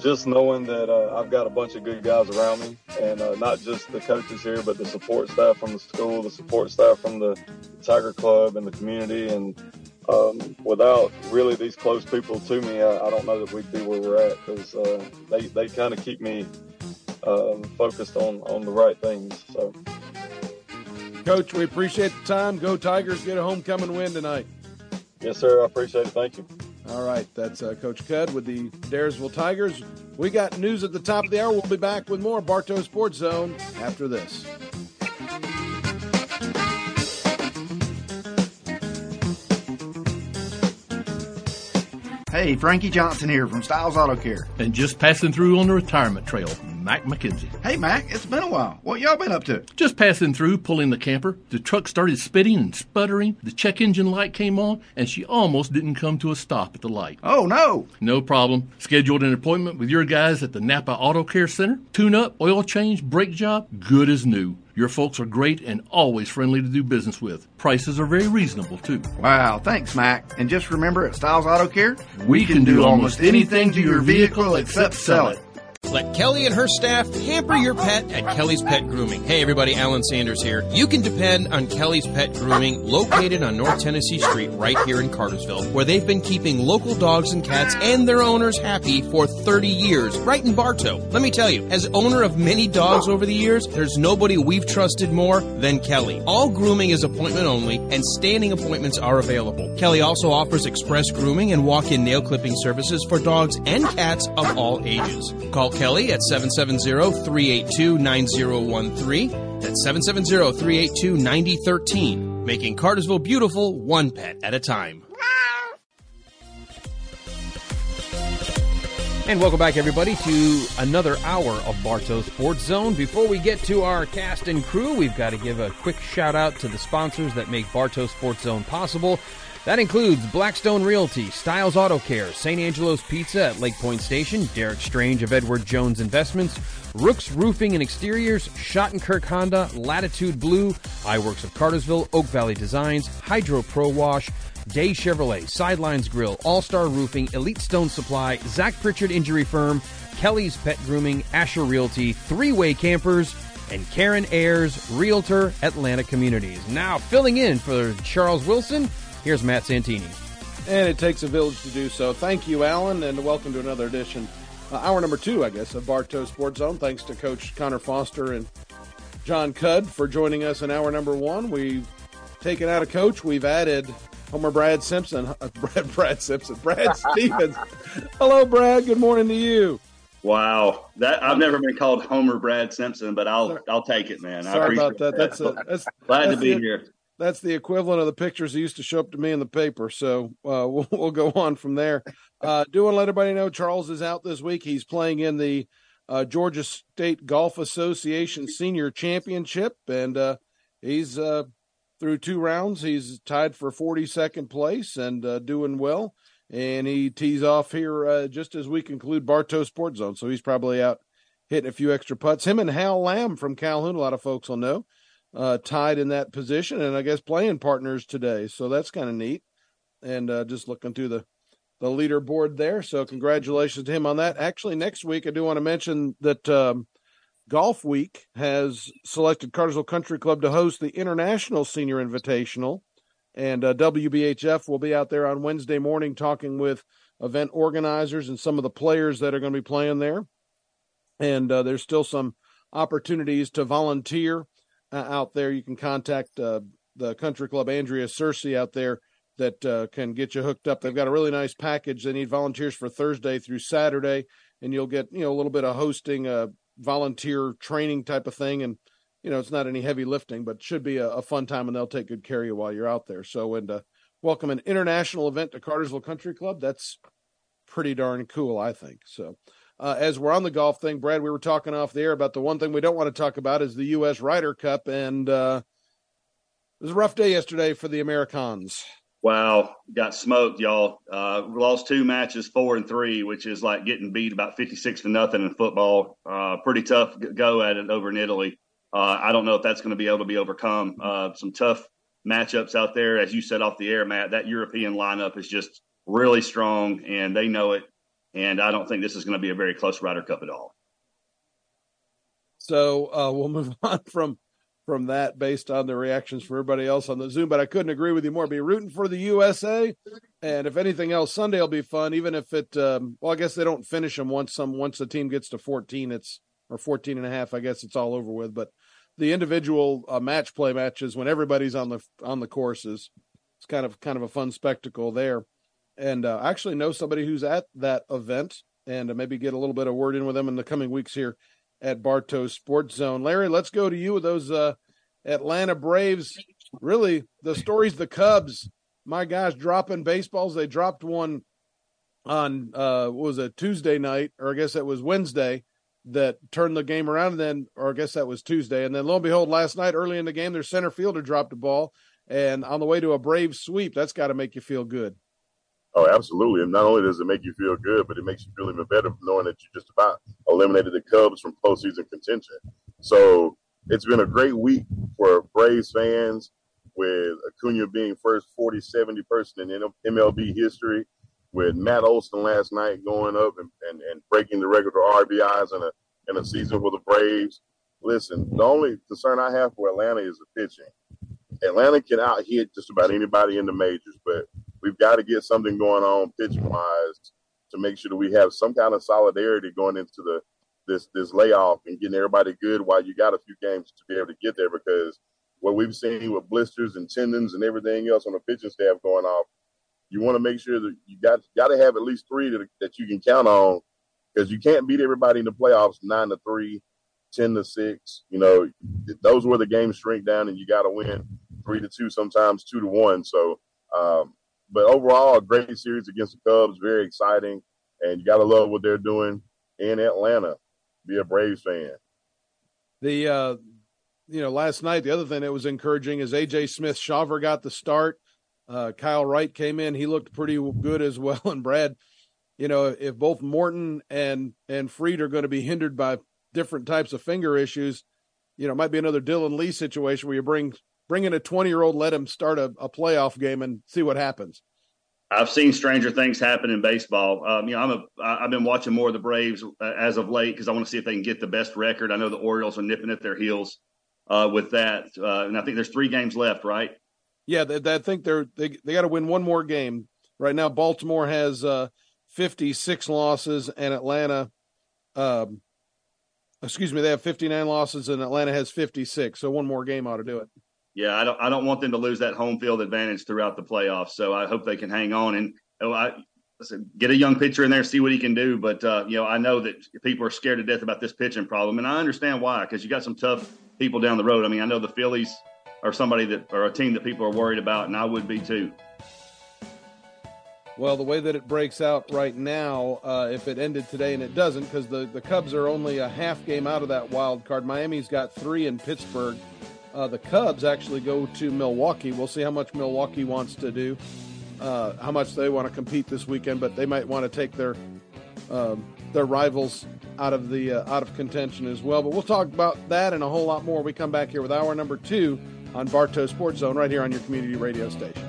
[SPEAKER 7] just knowing that uh, I've got a bunch of good guys around me, and uh, not just the coaches here, but the support staff from the school, the support staff from the Tiger Club and the community. And um, without really these close people to me, I, I, don't know that we'd be where we're at because uh, they they kind of keep me um, focused on on the right things. So,
[SPEAKER 2] Coach, we appreciate the time. Go Tigers! Get a homecoming win tonight.
[SPEAKER 7] Yes, sir. I appreciate it. Thank you.
[SPEAKER 2] All right, that's uh, Coach Cudd with the Adairsville Tigers. We got news at the top of the hour. We'll be back with more Bartow Sports Zone after this.
[SPEAKER 10] Hey, Frankie Johnson here from Styles Auto Care.
[SPEAKER 11] And just passing through on the retirement trail. Mac McKenzie.
[SPEAKER 10] Hey, Mac, it's been a while. What y'all been up to?
[SPEAKER 11] Just passing through, pulling the camper. The truck started spitting and sputtering. The check engine light came on, and she almost didn't come to a stop at the light.
[SPEAKER 10] Oh, no.
[SPEAKER 11] No problem. Scheduled an appointment with your guys at the Napa Auto Care Center. Tune up, oil change, brake job, good as new. Your folks are great and always friendly to do business with. Prices are very reasonable, too.
[SPEAKER 10] Wow, thanks, Mac. And just remember at Styles Auto Care,
[SPEAKER 11] we, we can, can, do almost anything to your vehicle except sell it.
[SPEAKER 1] Let Kelly and her staff pamper your pet at Kelly's Pet Grooming. Hey everybody, Alan Sanders here. You can depend on Kelly's Pet Grooming located on North Tennessee Street right here in Cartersville, where they've been keeping local dogs and cats and their owners happy for 30 years, right in Bartow. Let me tell you, as owner of many dogs over the years, there's nobody we've trusted more than Kelly. All grooming is appointment only and standing appointments are available. Kelly also offers express grooming and walk-in nail clipping services for dogs and cats of all ages. Call Kelly at 770-382-9013. That's 770-382-9013. Making Cartersville beautiful one pet at a time. And welcome back, everybody, to another hour of Bartow Sports Zone. Before we get to our cast and crew, we've got to give a quick shout out to the sponsors that make Bartow Sports Zone possible. That includes Blackstone Realty, Styles Auto Care, St. Angelo's Pizza at Lake Point Station, Derek Strange of Edward Jones Investments, Rooks Roofing and Exteriors, Shottenkirk Honda, Latitude Blue, iWorks of Cartersville, Oak Valley Designs, Hydro Pro Wash, Day Chevrolet, Sidelines Grill, All Star Roofing, Elite Stone Supply, Zach Pritchard Injury Firm, Kelly's Pet Grooming, Asher Realty, Three Way Campers, and Karen Ayers, Realtor, Atlanta Communities. Now filling in for Charles Wilson, Here's Matt Santini.
[SPEAKER 2] And it takes a village to do so. Thank you, Alan, and welcome to another edition, uh, hour number two, I guess, of Bartow Sports Zone. Thanks to Coach Conor Foster and Jon Cudd for joining us in hour number one. We've taken out a coach. We've added Homer Brad Simpson, uh, Brad Brad Simpson, Brad Stephens. Hello, Brad. Good morning to you.
[SPEAKER 12] Wow, that I've never been called Homer Brad Simpson, but I'll I'll take it, man.
[SPEAKER 2] Sorry about that. that. That's, a, that's
[SPEAKER 12] glad
[SPEAKER 2] that's
[SPEAKER 12] to be
[SPEAKER 2] the,
[SPEAKER 12] here
[SPEAKER 2] that's the equivalent of the pictures that used to show up to me in the paper. So uh, we'll, we'll, go on from there. Uh, do want to let everybody know Charles is out this week. He's playing in the uh, Georgia State Golf Association Senior Championship, and uh, he's uh, through two rounds. He's tied for 42nd place and uh, doing well. And he tees off here just as we conclude Bartow Sports Zone. So he's probably out hitting a few extra putts. Him and Hal Lamb from Calhoun, a lot of folks will know, uh, tied in that position, and I guess playing partners today. So that's kind of neat. And uh, just looking through the the leaderboard there. So congratulations to him on that. Actually, next week I do want to mention that um, Golf Week has selected Cartersville Country Club to host the International Senior Invitational, and uh, WBHF will be out there on Wednesday morning talking with event organizers and some of the players that are going to be playing there. And uh, there's still some opportunities to volunteer out there. You can contact uh, the Country Club Andrea Cersei out there that uh, can get you hooked up. They've got a really nice package. They need volunteers for Thursday through Saturday, and you'll get you know a little bit of hosting, uh, volunteer training type of thing, and you know it's not any heavy lifting, but should be a, a fun time, and they'll take good care of you while you're out there. So, and uh, welcome an international event to Cartersville Country Club. That's pretty darn cool, I think. So. Uh, as we're on the golf thing, Brad, we were talking off the air about the one thing we don't want to talk about is the U.S. Ryder Cup, and uh, it was a rough day yesterday for the Americans.
[SPEAKER 12] Wow, got smoked, y'all. Uh, lost two matches, four and three, which is like getting beat about fifty-six to nothing in football. Uh, pretty tough go at it over in Italy. Uh, I don't know if that's going to be able to be overcome. Uh, some tough matchups out there, as you said off the air, Matt. That European lineup is just really strong, and they know it. And I don't think this is going to be a very close Ryder Cup at all.
[SPEAKER 2] So uh, we'll move on from from that based on the reactions from everybody else on the Zoom. But I couldn't agree with you more. Be rooting for the USA, and if anything else, Sunday will be fun. Even if it, um, well, I guess they don't finish them once some once the team gets to fourteen. It's or 14 and a half. I guess it's all over with. But the individual uh, match play matches when everybody's on the on the courses, it's kind of kind of a fun spectacle there. And uh, I actually know somebody who's at that event, and uh, maybe get a little bit of word in with them in the coming weeks here at Bartow Sports Zone. Larry, let's go to you with those uh, Atlanta Braves. Really, the stories the Cubs. My guys dropping baseballs. They dropped one on uh was it Tuesday night, or I guess that was Wednesday that turned the game around and then or I guess that was Tuesday. And then lo and behold, last night early in the game, their center fielder dropped a ball and on the way to a Brave sweep, that's gotta make you feel good.
[SPEAKER 8] Oh, absolutely. And not only does it make you feel good, but it makes you feel even better knowing that you just about eliminated the Cubs from postseason contention. So it's been a great week for Braves fans with Acuna being first 40 70 person in MLB history, with Matt Olson last night going up and, and, and breaking the record for RBIs in a, in a season for the Braves. Listen, the only concern I have for Atlanta is the pitching. Atlanta can out hit just about anybody in the majors, but we've got to get something going on pitch wise to make sure that we have some kind of solidarity going into the this this layoff and getting everybody good while you got a few games to be able to get there because what we've seen with blisters and tendons and everything else on the pitching staff going off, you want to make sure that you got got to have at least three that, that you can count on because you can't beat everybody in the playoffs nine to three, 10 to six. You know, those where the games shrink down and you got to win three to two, sometimes two to one. So um, but overall, a great series against the Cubs. Very exciting, and you got to love what they're doing in Atlanta. Be a Braves fan.
[SPEAKER 2] The uh, you know last night the other thing that was encouraging is AJ Smith Shawver got the start. Uh, Kyle Wright came in; he looked pretty good as well. And Brad, you know, if both Morton and and Fried are going to be hindered by different types of finger issues, you know, it might be another Dylan Lee situation where you bring bring in a 20 year old, let him start a, a, playoff game and see what happens.
[SPEAKER 12] I've seen stranger things happen in baseball. Um, you know, I'm a, I've been watching more of the Braves uh, as of late because I want to see if they can get the best record. I know the Orioles are nipping at their heels uh, with that, uh, and I think there's three games left, right?
[SPEAKER 2] Yeah, they, they, I think they're they they got to win one more game. Right now, Baltimore has uh, 56 losses, and Atlanta, um, excuse me, they have 59 losses, and Atlanta has 56. So one more game ought to do it
[SPEAKER 12] yeah, I don't I don't want them to lose that home field advantage throughout the playoffs. So I hope they can hang on and oh, I get a young pitcher in there, see what he can do. But uh, you know, I know that people are scared to death about this pitching problem, and I understand why because you got some tough people down the road. I mean, I know the Phillies are somebody that are a team that people are worried about, and I would be too.
[SPEAKER 2] Well, the way that it breaks out right now, uh, if it ended today, and it doesn't, because the, the Cubs are only a half game out of that wild card. Miami's got three in Pittsburgh. Uh, the Cubs actually go to Milwaukee. We'll see how much Milwaukee wants to do, uh, how much they want to compete this weekend, but they might want to take their um, their rivals out of the uh, out of contention as well. But we'll talk about that and a whole lot more. We come back here with hour number two on Bartow Sports Zone right here on your community radio station.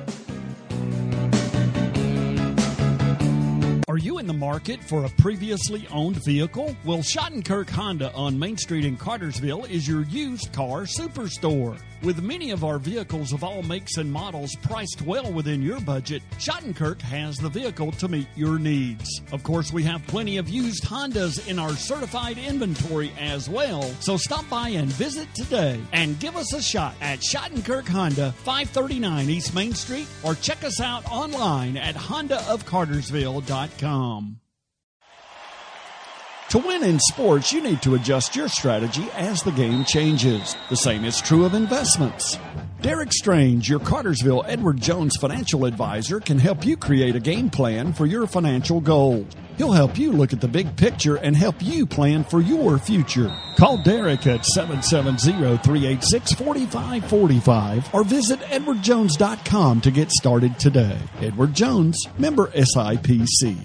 [SPEAKER 5] You in the market for a previously owned vehicle? Well, Shottenkirk Honda on Main Street in Cartersville is your used car superstore. With many of our vehicles of all makes and models priced well within your budget, Shottenkirk has the vehicle to meet your needs. Of course, we have plenty of used Hondas in our certified inventory as well, so stop by and visit today and give us a shot at Shottenkirk Honda, 539 East Main Street, or check us out online at hondaofcartersville.com. To win in sports, you need to adjust your strategy as the game changes. The same is true of investments. Derek Strange, your Cartersville Edward Jones financial advisor, can help you create a game plan for your financial goals. He'll help you look at the big picture and help you plan for your future. Call Derek at 770-386-4545 or visit edwardjones.com to get started today. Edward Jones, member SIPC.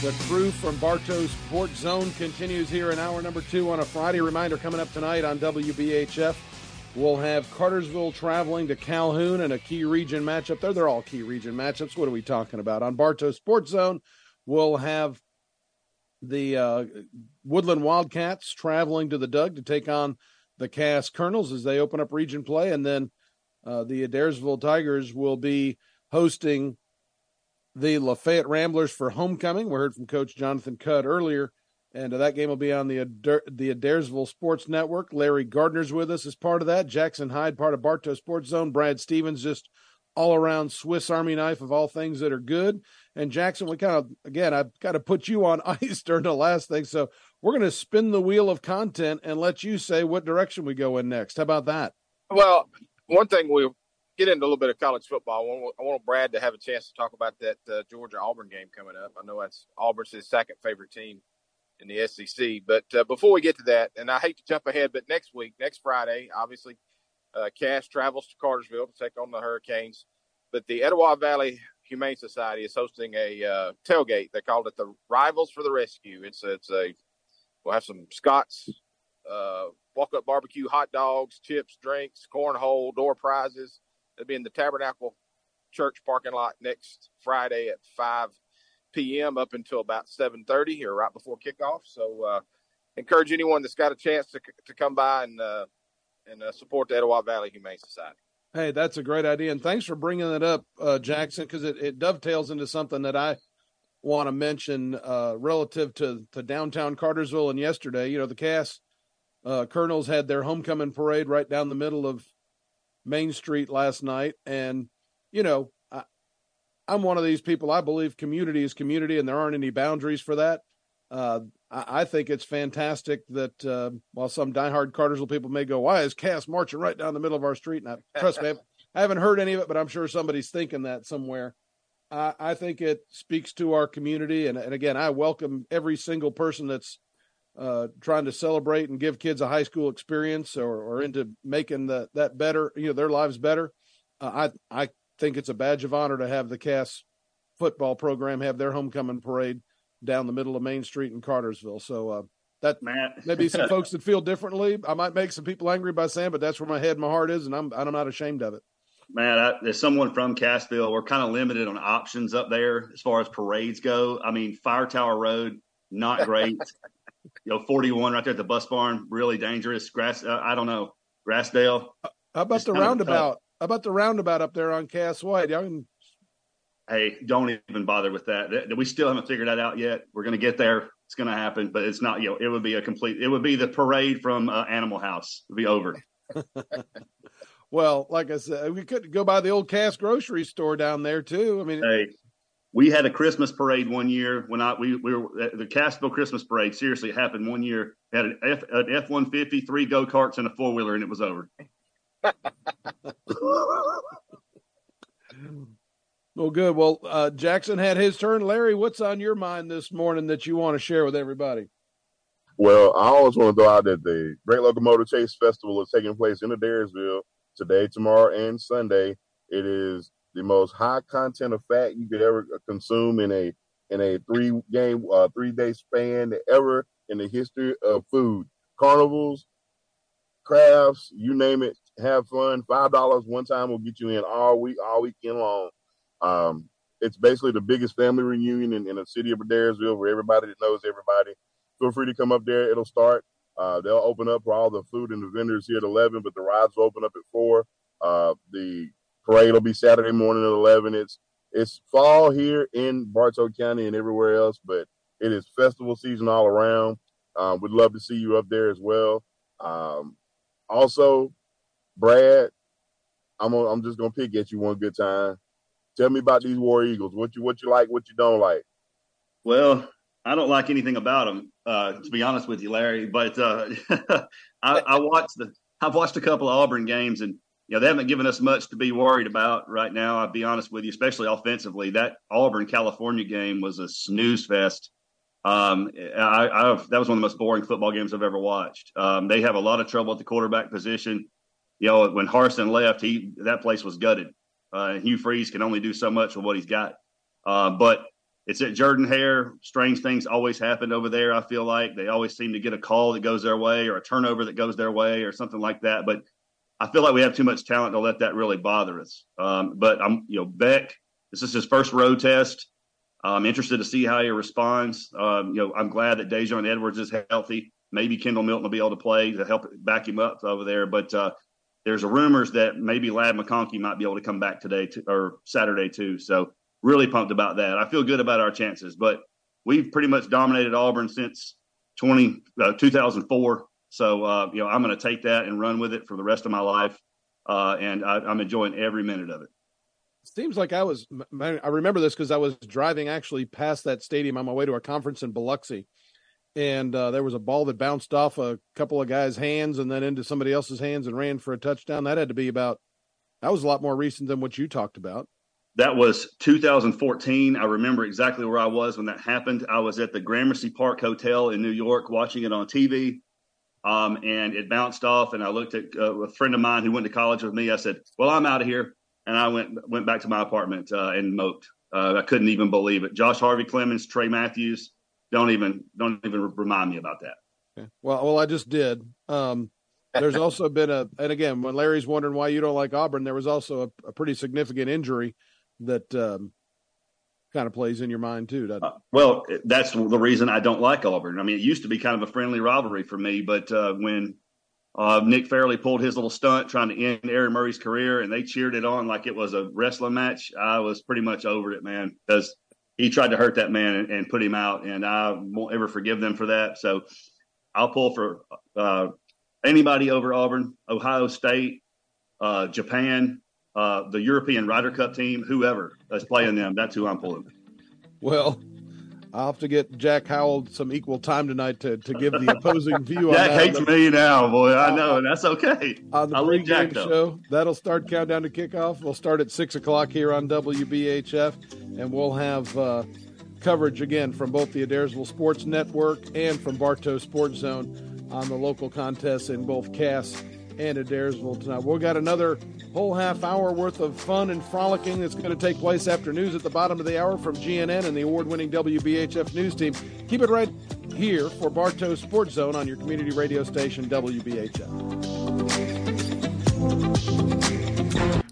[SPEAKER 2] The crew from Bartow Sports Zone continues here in hour number two on a Friday. Reminder coming up tonight on WBHF. We'll have Cartersville traveling to Calhoun and a key region matchup there. They're all key region matchups. What are we talking about? On Bartow Sports Zone, we'll have the uh, Woodland Wildcats traveling to the Doug to take on the Cass Colonels as they open up region play. And then uh, the Adairsville Tigers will be hosting the Lafayette Ramblers for homecoming. We heard from Coach Jonathan Cudd earlier, and uh, that game will be on the Adair, the Adairsville Sports Network. Larry Gardner's with us as part of that. Jackson Hyde, part of Bartow Sports Zone. Brad Stephens, just all around Swiss Army knife of all things that are good. And Jackson, we kind of again, I've got to put you on ice during the last thing, so we're going to spin the wheel of content and let you say what direction we go in next. How about that?
[SPEAKER 13] Well, one thing we get into a little bit of college football. I want, I want Brad to have a chance to talk about that uh, Georgia Auburn game coming up. I know that's Auburn's his second favorite team in the SEC. But uh, before we get to that, and I hate to jump ahead, but next week, next Friday, obviously, uh, Cass travels to Cartersville to take on the Hurricanes. But the Etowah Valley Humane Society is hosting a uh, tailgate. They called it the Rivals for the Rescue. It's it's a we'll have some Scott's uh, walk up barbecue, hot dogs, chips, drinks, cornhole, door prizes It'll be in the Tabernacle Church parking lot next Friday at 5 p.m. up until about 7:30 or right before kickoff. So, uh, encourage anyone that's got a chance to to come by and uh, and uh, support the Etowah Valley Humane Society.
[SPEAKER 2] Hey, that's a great idea, and thanks for bringing it up, uh, Jackson, because it, it dovetails into something that I want to mention uh, relative to to downtown Cartersville. And yesterday, you know, the Cass uh, Colonels had their homecoming parade right down the middle of Main Street last night, and you know, I, I'm one of these people. I believe community is community, and there aren't any boundaries for that. Uh, I, I, think it's fantastic that uh, while some diehard Cartersville people may go, "Why is Cass marching right down the middle of our street?" And I, trust me, I haven't heard any of it, but I'm sure somebody's thinking that somewhere. I, I think it speaks to our community, and, and again, I welcome every single person that's uh, trying to celebrate and give kids a high school experience or, or into making the, that better, you know, their lives better. Uh, I I think it's a badge of honor to have the Cass football program have their homecoming parade down the middle of Main Street in Cartersville. So uh, that
[SPEAKER 12] Matt.
[SPEAKER 2] maybe some folks that feel differently. I might make some people angry by saying, but that's where my head and my heart is, and I'm I'm not ashamed of it.
[SPEAKER 12] Man, I, there's someone from Cassville. We're kind of limited on options up there as far as parades go. I mean, Fire Tower Road, not great. you know, 41 right there at the bus barn, really dangerous. Grass, uh, I don't know, Grassdale.
[SPEAKER 2] How about the roundabout? How about the roundabout up there on Cass White? Can...
[SPEAKER 12] Hey, don't even bother with that. We still haven't figured that out yet. We're going to get there. It's going to happen, but it's not. You know, it would be a complete. It would be the parade from uh, Animal House. It'd be over.
[SPEAKER 2] well, like I said, we could go by the old Cass grocery store down there too. I mean,
[SPEAKER 12] hey, we had a Christmas parade one year when I we, we were at the Cassville Christmas parade. Seriously, it happened one year. Had an F an F one fifty, three go karts, and a four wheeler, and it was over.
[SPEAKER 2] well, good. Well, uh, Jackson had his turn. Larry, what's on your mind this morning that you want to share with everybody?
[SPEAKER 8] Well, I always want to throw out that the Great Locomotive Chase Festival is taking place in Adairsville today, tomorrow, and Sunday. It is the most high content of fat you could ever consume in a in a three game, uh, three day span ever in the history of food. Carnivals, crafts, you name it. Have fun. Five dollars one time will get you in all week, all weekend long. Um, it's basically the biggest family reunion in, in the city of Adairsville where everybody that knows everybody. Feel free to come up there. It'll start. Uh, they'll open up for all the food and the vendors here at 11, but the rides will open up at 4. Uh, the parade will be Saturday morning at 11. It's it's fall here in Bartow County and everywhere else, but it is festival season all around. Um, we'd love to see you up there as well. Um, also, Brad, I'm gonna, I'm just gonna pick at you one good time. Tell me about these War Eagles. What you what you like, what you don't like.
[SPEAKER 12] Well, I don't like anything about them, uh, to be honest with you, Larry. But uh, I, I watched the I've watched a couple of Auburn games, and you know they haven't given us much to be worried about right now. I'll be honest with you, especially offensively. That Auburn California game was a snooze fest. Um, I, I've, that was one of the most boring football games I've ever watched. Um, they have a lot of trouble at the quarterback position. You know, when Harsin left, he that place was gutted. Uh, Hugh Freeze can only do so much with what he's got. Uh, but it's at Jordan Hare. Strange things always happen over there. I feel like they always seem to get a call that goes their way or a turnover that goes their way or something like that. But I feel like we have too much talent to let that really bother us. Um, but I'm, you know, Beck. This is his first road test. I'm interested to see how he responds. Um, you know, I'm glad that Daijun Edwards is healthy. Maybe Kendall Milton will be able to play to help back him up over there. But uh, there's rumors that maybe Ladd McConkey might be able to come back today to, or Saturday too. So really pumped about that. I feel good about our chances, but we've pretty much dominated Auburn since 20, uh, 2004. So, uh, you know, I'm going to take that and run with it for the rest of my life. Uh, and I, I'm enjoying every minute of it.
[SPEAKER 2] Seems like I was, I remember this because I was driving actually past that stadium on my way to a conference in Biloxi. And uh, there was a ball that bounced off a couple of guys' hands and then into somebody else's hands and ran for a touchdown. That had to be about, that was a lot more recent than what you talked about.
[SPEAKER 12] That was 2014. I remember exactly where I was when that happened. I was at the Gramercy Park Hotel in New York watching it on TV. Um, and it bounced off, and I looked at uh, a friend of mine who went to college with me. I said, "Well, I'm out of here," and I went went back to my apartment uh, and moped. Uh, I couldn't even believe it. Josh Harvey Clemons, Tray Matthews, don't even don't even remind me about that.
[SPEAKER 2] Okay. Well, well, I just did. Um, there's also been a, and again, when Larry's wondering why you don't like Auburn, there was also a, a pretty significant injury that um, kind of plays in your mind too, doesn't it? Uh,
[SPEAKER 12] well, that's the reason I don't like Auburn. I mean, it used to be kind of a friendly rivalry for me, but uh, when uh, Nick Fairley pulled his little stunt trying to end Aaron Murray's career, and they cheered it on like it was a wrestling match, I was pretty much over it, man, because he tried to hurt that man and, and, put him out, and I won't ever forgive them for that. So I'll pull for uh, anybody over Auburn, Ohio State, uh, Japan, uh, the European Ryder Cup team, whoever is playing them, that's who I'm pulling.
[SPEAKER 2] Well, I'll have to get Jack Howell some equal time tonight to, to give the opposing view. On that.
[SPEAKER 12] Jack hates me now, boy. I know, and that's okay.
[SPEAKER 2] On the I'll Jack show, that'll start countdown to kickoff. We'll start at six o'clock here on WBHF, and we'll have uh, coverage again from both the Adairsville Sports Network and from Bartow Sports Zone on the local contests in both Cass and Adairsville tonight. We've got another whole half hour worth of fun and frolicking that's going to take place after news at the bottom of the hour from GNN and the award winning WBHF news team. Keep it right here for Bartow Sports Zone on your community radio station, WBHF.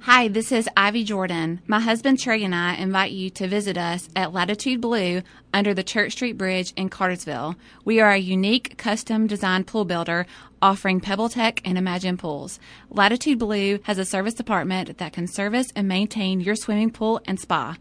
[SPEAKER 14] Hi, this is Ivy Jordan. My husband Trey and I invite you to visit us at Latitude Blue under the Church Street Bridge in Cartersville. We are a unique custom designed pool builder offering PebbleTech and Imagine pools. Latitude Blue has a service department that can service and maintain your swimming pool and spa.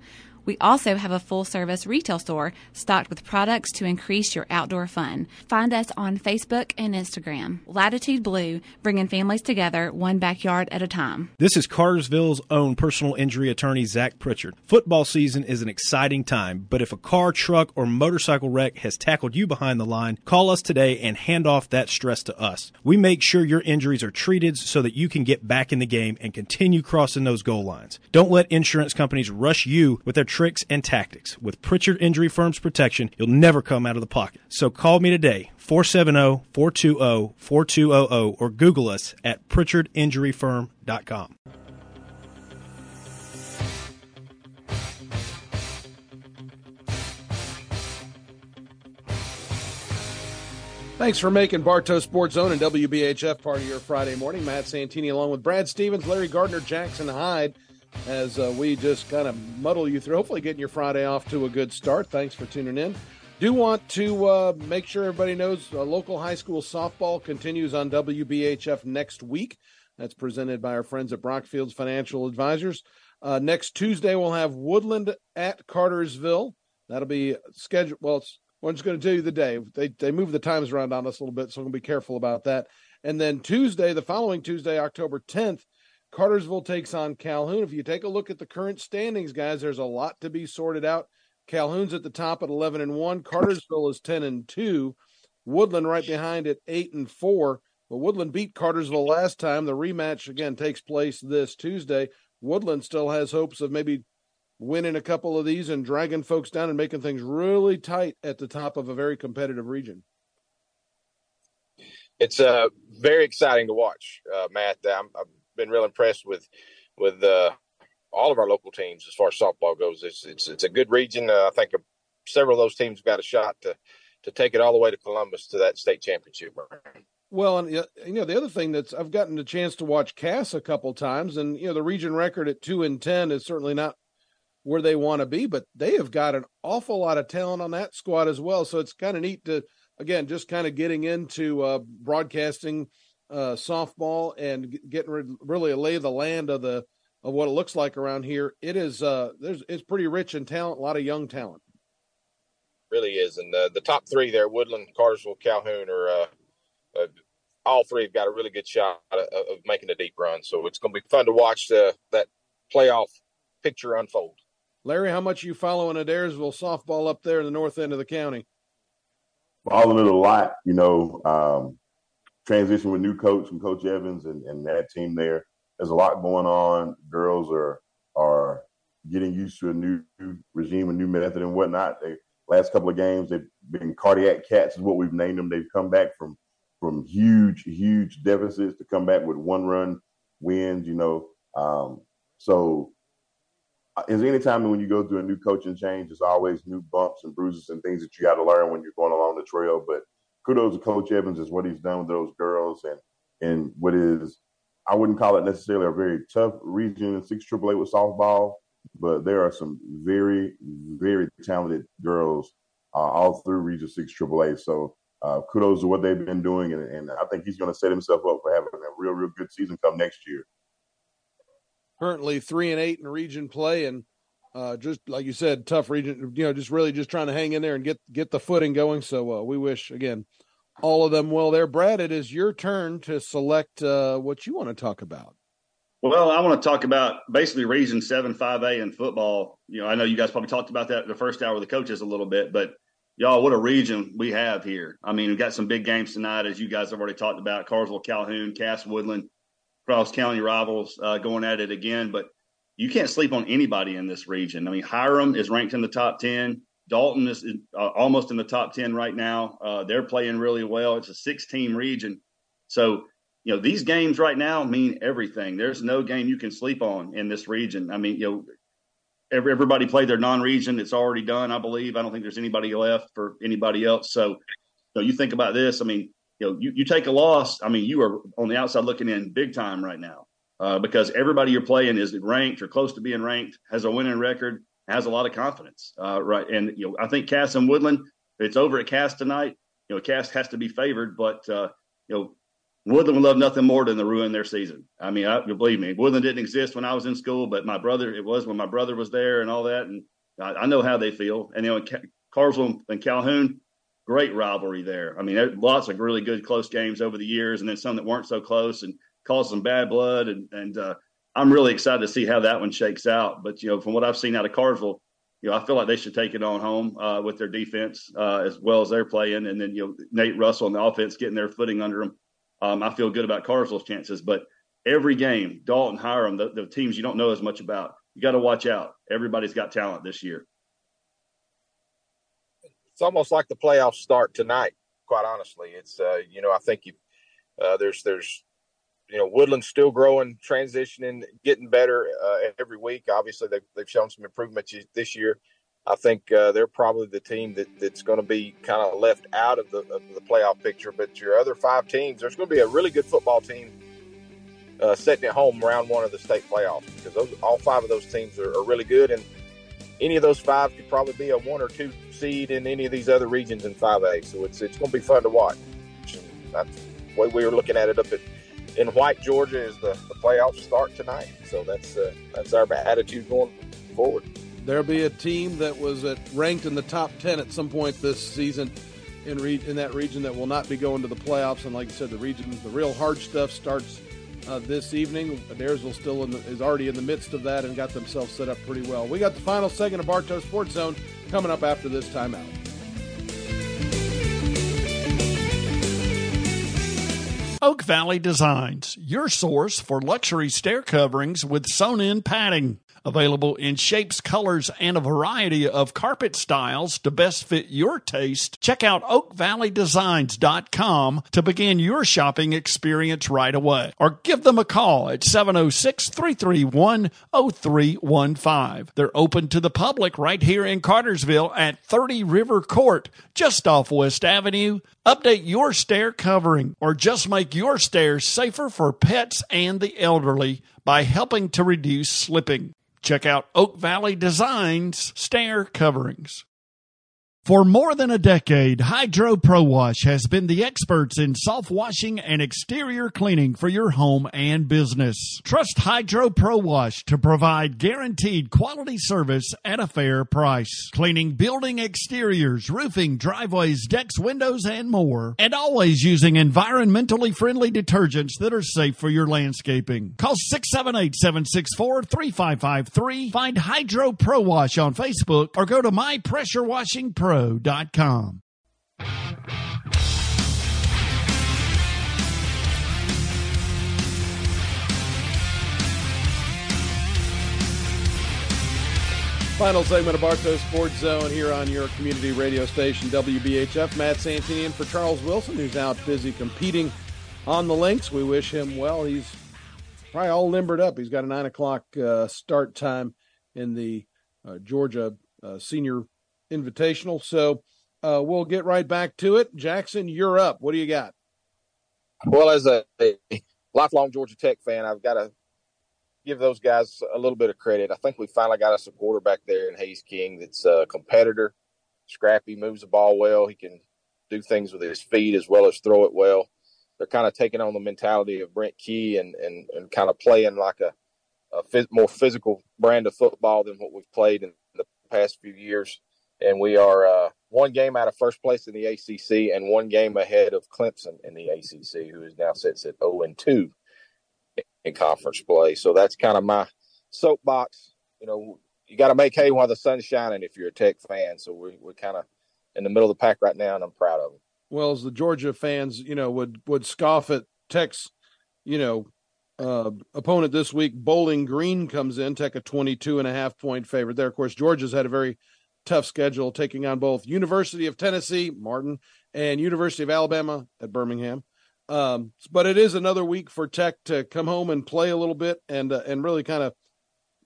[SPEAKER 14] We also have a full service retail store stocked with products to increase your outdoor fun. Find us on Facebook and Instagram. Latitude Blue, bringing families together one backyard at a time.
[SPEAKER 15] This is Cartersville's own personal injury attorney, Zach Pritchard. Football season is an exciting time, but if a car, truck, or motorcycle wreck has tackled you behind the line, call us today and hand off that stress to us. We make sure your injuries are treated so that you can get back in the game and continue crossing those goal lines. Don't let insurance companies rush you with their tricks, and tactics. With Pritchard Injury Firm's protection, you'll never come out of the pocket. So call me today, 470 420 4200, or Google us at PritchardInjuryFirm.com.
[SPEAKER 2] Thanks for making Bartow Sports Zone and WBHF part of your Friday morning. Matt Santini along with Brad Stephens, Larry Gardner, Jackson Hyde, as uh, we just kind of muddle you through, hopefully getting your Friday off to a good start. Thanks for tuning in. Do want to uh, make sure everybody knows uh, local high school softball continues on WBHF next week. That's presented by our friends at Brockfield's Financial Advisors. Uh, next Tuesday, we'll have Woodland at Cartersville. That'll be scheduled. Well, it's I'm just going to tell you the day. They they move the times around on us a little bit, so I'm going to be careful about that. And then Tuesday, the following Tuesday, October 10th, Cartersville takes on Calhoun. If you take a look at the current standings, guys, there's a lot to be sorted out. Calhoun's at the top at 11 and 1. Cartersville is 10 and 2. Woodland right behind at 8 and 4. But Woodland beat Cartersville last time. The rematch again takes place this Tuesday. Woodland still has hopes of maybe winning a couple of these and dragging folks down and making things really tight at the top of a very competitive region.
[SPEAKER 13] It's uh, very exciting to watch, uh, Matt. i have been real impressed with with uh, all of our local teams as far as softball goes. It's it's, it's a good region. Uh, I think several of those teams got a shot to to take it all the way to Columbus to that state championship.
[SPEAKER 2] Well, and you know the other thing that's I've gotten a chance to watch Cass a couple times, and you know the region record at two and ten is certainly not where they want to be, but they have got an awful lot of talent on that squad as well. So it's kind of neat to, again, just kind of getting into uh, broadcasting uh, softball and getting re- really a lay of the land of the of what it looks like around here. It is uh, there's it's pretty rich in talent, a lot of young talent.
[SPEAKER 13] Really is, and the the top three there, Woodland, Cartersville, Calhoun, are uh, uh, all three have got a really good shot of, of making a deep run. So it's going to be fun to watch the, that playoff picture unfold.
[SPEAKER 2] Larry, how much are you following Adairsville softball up there in the north end of the county?
[SPEAKER 8] Following it a lot, you know, um, transition with new coach and Coach Evans and, and that team there. There's a lot going on. Girls are are getting used to a new regime, a new method, and whatnot. They last couple of games they've been cardiac cats is what we've named them. They've come back from from huge, huge deficits to come back with one run wins. You know, um, so is any time when you go through a new coaching change, there's always new bumps and bruises and things that you got to learn when you're going along the trail. But kudos to Coach Evans is what he's done with those girls and and what is I wouldn't call it necessarily a very tough region in six AAA with softball, but there are some very very talented girls uh, all through Region Six AAA. So uh, kudos to what they've been doing, and, and I think he's going to set himself up for having a real real good season come next year
[SPEAKER 2] currently three and eight in region play, and uh, just like you said, tough region. You know, just really just trying to hang in there and get get the footing going. So uh, we wish again all of them well. There, Brad. It is your turn to select uh, what you want to talk about.
[SPEAKER 12] Well, I want to talk about basically Region Seven Five A in football. You know, I know you guys probably talked about that the first hour with the coaches a little bit, but y'all, what a region we have here. I mean, we've got some big games tonight, as you guys have already talked about: Cartersville, Calhoun, Cass, Woodland cross county rivals uh, going at it again. But you can't sleep on anybody in this region. I mean, Hiram is ranked in the top 10. Dalton is uh, almost in the top 10 right now. Uh, they're playing really well. It's a six team region. So, you know, these games right now mean everything. There's no game you can sleep on in this region. I mean, you know, every, everybody played their non region. It's already done, I believe. I don't think there's anybody left for anybody else. So, you, know, you think about this. I mean, you know, you, you take a loss. I mean, you are on the outside looking in big time right now uh, because everybody you're playing is ranked or close to being ranked, has a winning record, has a lot of confidence. Uh, right. And, you know, I think Cass and Woodland, it's over at Cass tonight. You know, Cass has to be favored, but, uh, you know, Woodland would love nothing more than to ruin their season. I mean, I, believe me, Woodland didn't exist when I was in school, but my brother, it was when my brother was there and all that. And I, I know how they feel. And, you know, Cartersville and Calhoun, great rivalry there. I mean, lots of really good close games over the years, and then some that weren't so close and caused some bad blood. And and uh, I'm really excited to see how that one shakes out. But you know, from what I've seen out of Cartersville, you know, I feel like they should take it on home uh, with their defense uh, as well as they're playing, and then you know Nate Russell on the offense getting their footing under them. Um, I feel good about Cartersville's chances, but every game, Dalton, Hiram, the, the teams you don't know as much about, you got to watch out. Everybody's got talent this year.
[SPEAKER 13] It's almost like the playoffs start tonight. Quite honestly, it's uh, you know I think you uh, there's there's you know Woodland's still growing, transitioning, getting better uh, every week. Obviously, they've they've shown some improvement this year. I think uh, they're probably the team that, that's going to be kind of left out of the, of the playoff picture. But your other five teams, there's going to be a really good football team uh, setting at home round one of the state playoffs because those, all five of those teams are, are, really good, and any of those five could probably be a one or two seed in any of these other regions in 5A. So it's it's going to be fun to watch. That's the way we were looking at it up at in White, Georgia, is the, the playoffs start tonight. So that's uh, that's our attitude going forward
[SPEAKER 2] there'll be a team that was at, ranked in the top 10 at some point this season in, re, in that region that will not be going to the playoffs. And like I said, the region, the real hard stuff starts uh, this evening. Adairsville still the, is already in the midst of that and got themselves set up pretty well. We got the final segment of Bartow Sports Zone coming up after this timeout.
[SPEAKER 5] Oak Valley Designs, your source for luxury stair coverings with sewn in padding. Available in shapes, colors, and a variety of carpet styles to best fit your taste. Check out oakvalleydesigns.com to begin your shopping experience right away. Or give them a call at 706 331 0315. They're open to the public right here in Cartersville at 30 River Court, just off West Avenue. Update your stair covering or just make your stairs safer for pets and the elderly by helping to reduce slipping. Check out Oak Valley Designs stair coverings. For more than a decade, Hydro Pro Wash has been the experts in soft washing and exterior cleaning for your home and business. Trust Hydro Pro Wash to provide guaranteed quality service at a fair price. Cleaning building exteriors, roofing, driveways, decks, windows, and more. And always using environmentally friendly detergents that are safe for your landscaping. Call 678-764-3553. Find Hydro Pro Wash on Facebook or go to My
[SPEAKER 2] Final segment of Bartow Sports Zone here on your community radio station, WBHF. Matt Santini for Charles Wilson, who's out busy competing on the links. We wish him well. He's probably all limbered up. He's got a 9 o'clock uh, start time in the uh, Georgia uh, Senior Invitational. So uh, we'll get right back to it. Jackson, you're up. What do you got?
[SPEAKER 13] Well, as a, a lifelong Georgia Tech fan, I've got to give those guys a little bit of credit. I think we finally got us a quarterback there in Haynes King that's a competitor, scrappy, moves the ball well. He can do things with his feet as well as throw it well. They're kind of taking on the mentality of Brent Key and and, and kind of playing like a, a phys- more physical brand of football than what we've played in the past few years and we are uh, one game out of first place in the ACC and one game ahead of Clemson in the ACC, who is now sits at 0 and 2 in conference play. So that's kind of my soapbox. You know, you got to make hay while the sun's shining if you're a Tech fan. So we're, we're kind of in the middle of the pack right now, and I'm proud of them.
[SPEAKER 2] Well, as the Georgia fans, you know, would would scoff at Tech's, you know, uh, opponent this week, Bowling Green comes in, Tech a 22 and a half point favorite there. Of course, Georgia's had a very tough schedule, taking on both University of Tennessee, Martin, and University of Alabama at Birmingham. Um, but it is another week for Tech to come home and play a little bit and uh, and really kind of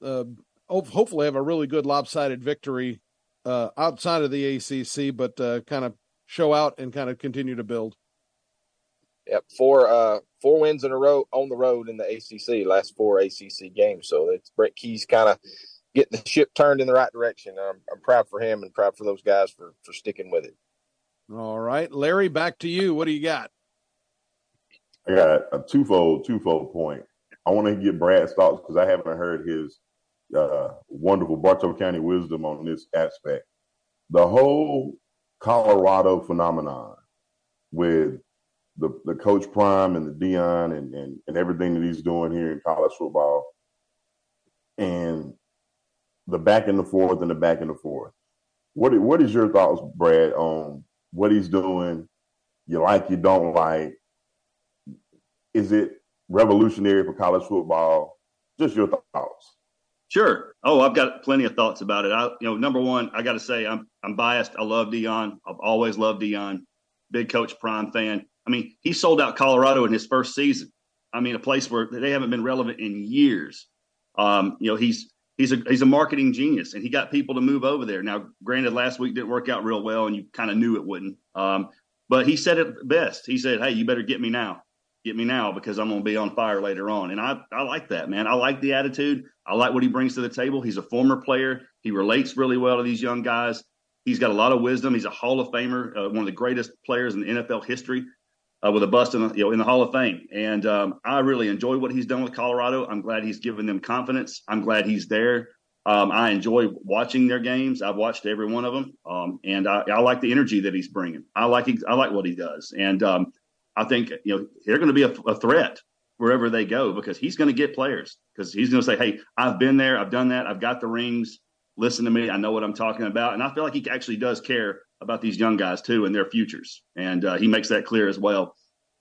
[SPEAKER 2] uh, hopefully have a really good lopsided victory uh, outside of the ACC, but uh, kind of show out and kind of continue to build.
[SPEAKER 13] Yep, four uh, four wins in a row on the road in the ACC, last four ACC games. So it's Brent Key's kind of getting the ship turned in the right direction. I'm, I'm proud for him and proud for those guys for for sticking with it.
[SPEAKER 2] All right, Larry, back to you. What do you got?
[SPEAKER 8] I got a twofold twofold point. I want to get Brad's thoughts because I haven't heard his uh, wonderful Bartow County wisdom on this aspect. The whole Colorado phenomenon with the, the coach prime and the Deion and, and, and everything that he's doing here in college football and the back and the forth and the back and the forth. What what is your thoughts, Brad, on what he's doing? You like, you don't like. Is it revolutionary for college football? Just your thoughts.
[SPEAKER 12] Sure. Oh, I've got plenty of thoughts about it. I, you know, number one, I got to say I'm I'm biased. I love Deion. I've always loved Deion. Big Coach Prime fan. I mean, he sold out Colorado in his first season. I mean, a place where they haven't been relevant in years. Um, you know, he's he's a he's a marketing genius, and he got people to move over there. Now, granted, last week didn't work out real well, and you kind of knew it wouldn't. Um, but he said it best. He said, "Hey, you better get me now." get me now because I'm going to be on fire later on. And I, I like that, man. I like the attitude. I like what he brings to the table. He's a former player. He relates really well to these young guys. He's got a lot of wisdom. He's a Hall of Famer, uh, one of the greatest players in NFL history, uh, with a bust in the, you know in the Hall of Fame. And um, I really enjoy what he's done with Colorado. I'm glad he's given them confidence. I'm glad he's there. Um, I enjoy watching their games. I've watched every one of them, um, and I, I, like the energy that he's bringing. I like I like what he does, and um, I think you know they're going to be a, a threat wherever they go because he's going to get players because he's going to say, "Hey, I've been there, I've done that, I've got the rings. Listen to me, I know what I'm talking about." And I feel like he actually does care about these young guys too and their futures, and uh, he makes that clear as well.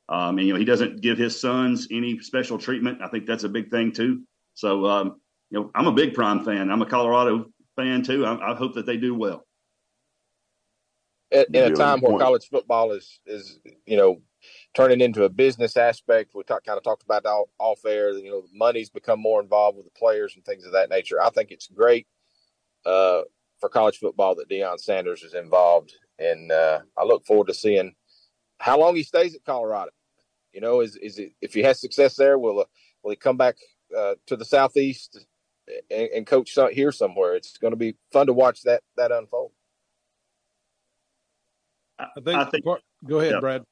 [SPEAKER 12] Um, and you know, he doesn't give his sons any special treatment. I think that's a big thing too. So, um, you know, I'm a big Prime fan. I'm a Colorado fan too. I, I hope that they do well.
[SPEAKER 13] At, in a time where college football is is you know turning into a business aspect. We talk, kind of talked about all, off air. You know, money's become more involved with the players and things of that nature. I think it's great uh, for college football that Deion Sanders is involved, and uh, I look forward to seeing how long he stays at Colorado. You know, is is it if he has success there, will uh, will he come back uh, to the southeast and, and coach here somewhere? It's going to be fun to watch that that unfold.
[SPEAKER 2] I think. I think go ahead, yeah. Brad.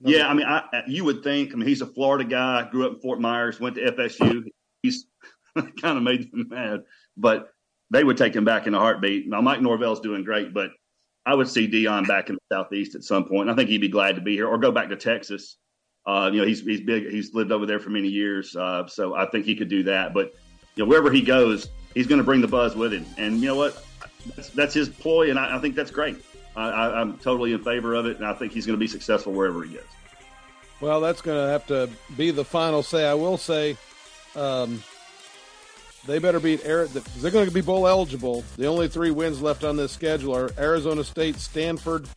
[SPEAKER 12] Yeah, I mean, I, you would think. I mean, he's a Florida guy, grew up in Fort Myers, went to FSU. He's kind of made them mad, but they would take him back in a heartbeat. Now, Mike Norvell's doing great, but I would see Deion back in the Southeast at some point. I think he'd be glad to be here or go back to Texas. Uh, you know, he's he's big. He's lived over there for many years, uh, so I think he could do that. But you know, wherever he goes, he's going to bring the buzz with him. And you know what? That's, that's his ploy, and I, I think that's great. I, am totally in favor of it, and I think he's going to be successful wherever he goes.
[SPEAKER 2] Well, that's going to have to be the final say. I will say, um, they better beat Arizona. They're going to be bowl eligible. The only three wins left on this schedule are Arizona State, Stanford,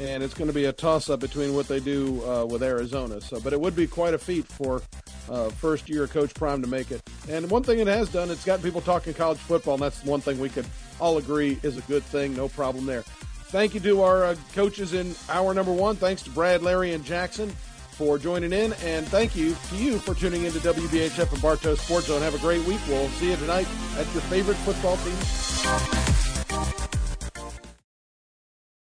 [SPEAKER 2] and it's going to be a toss-up between what they do uh, with Arizona. So, but it would be quite a feat for uh, first-year Coach Prime to make it. And one thing it has done, it's gotten people talking college football, and that's one thing we could all agree is a good thing. No problem there. Thank you to our uh, coaches in hour number one. Thanks to Brad, Larry, and Jackson for joining in. And thank you to you for tuning in to WBHF and Bartow Sports Zone. Have a great week. We'll see you tonight at your favorite football team.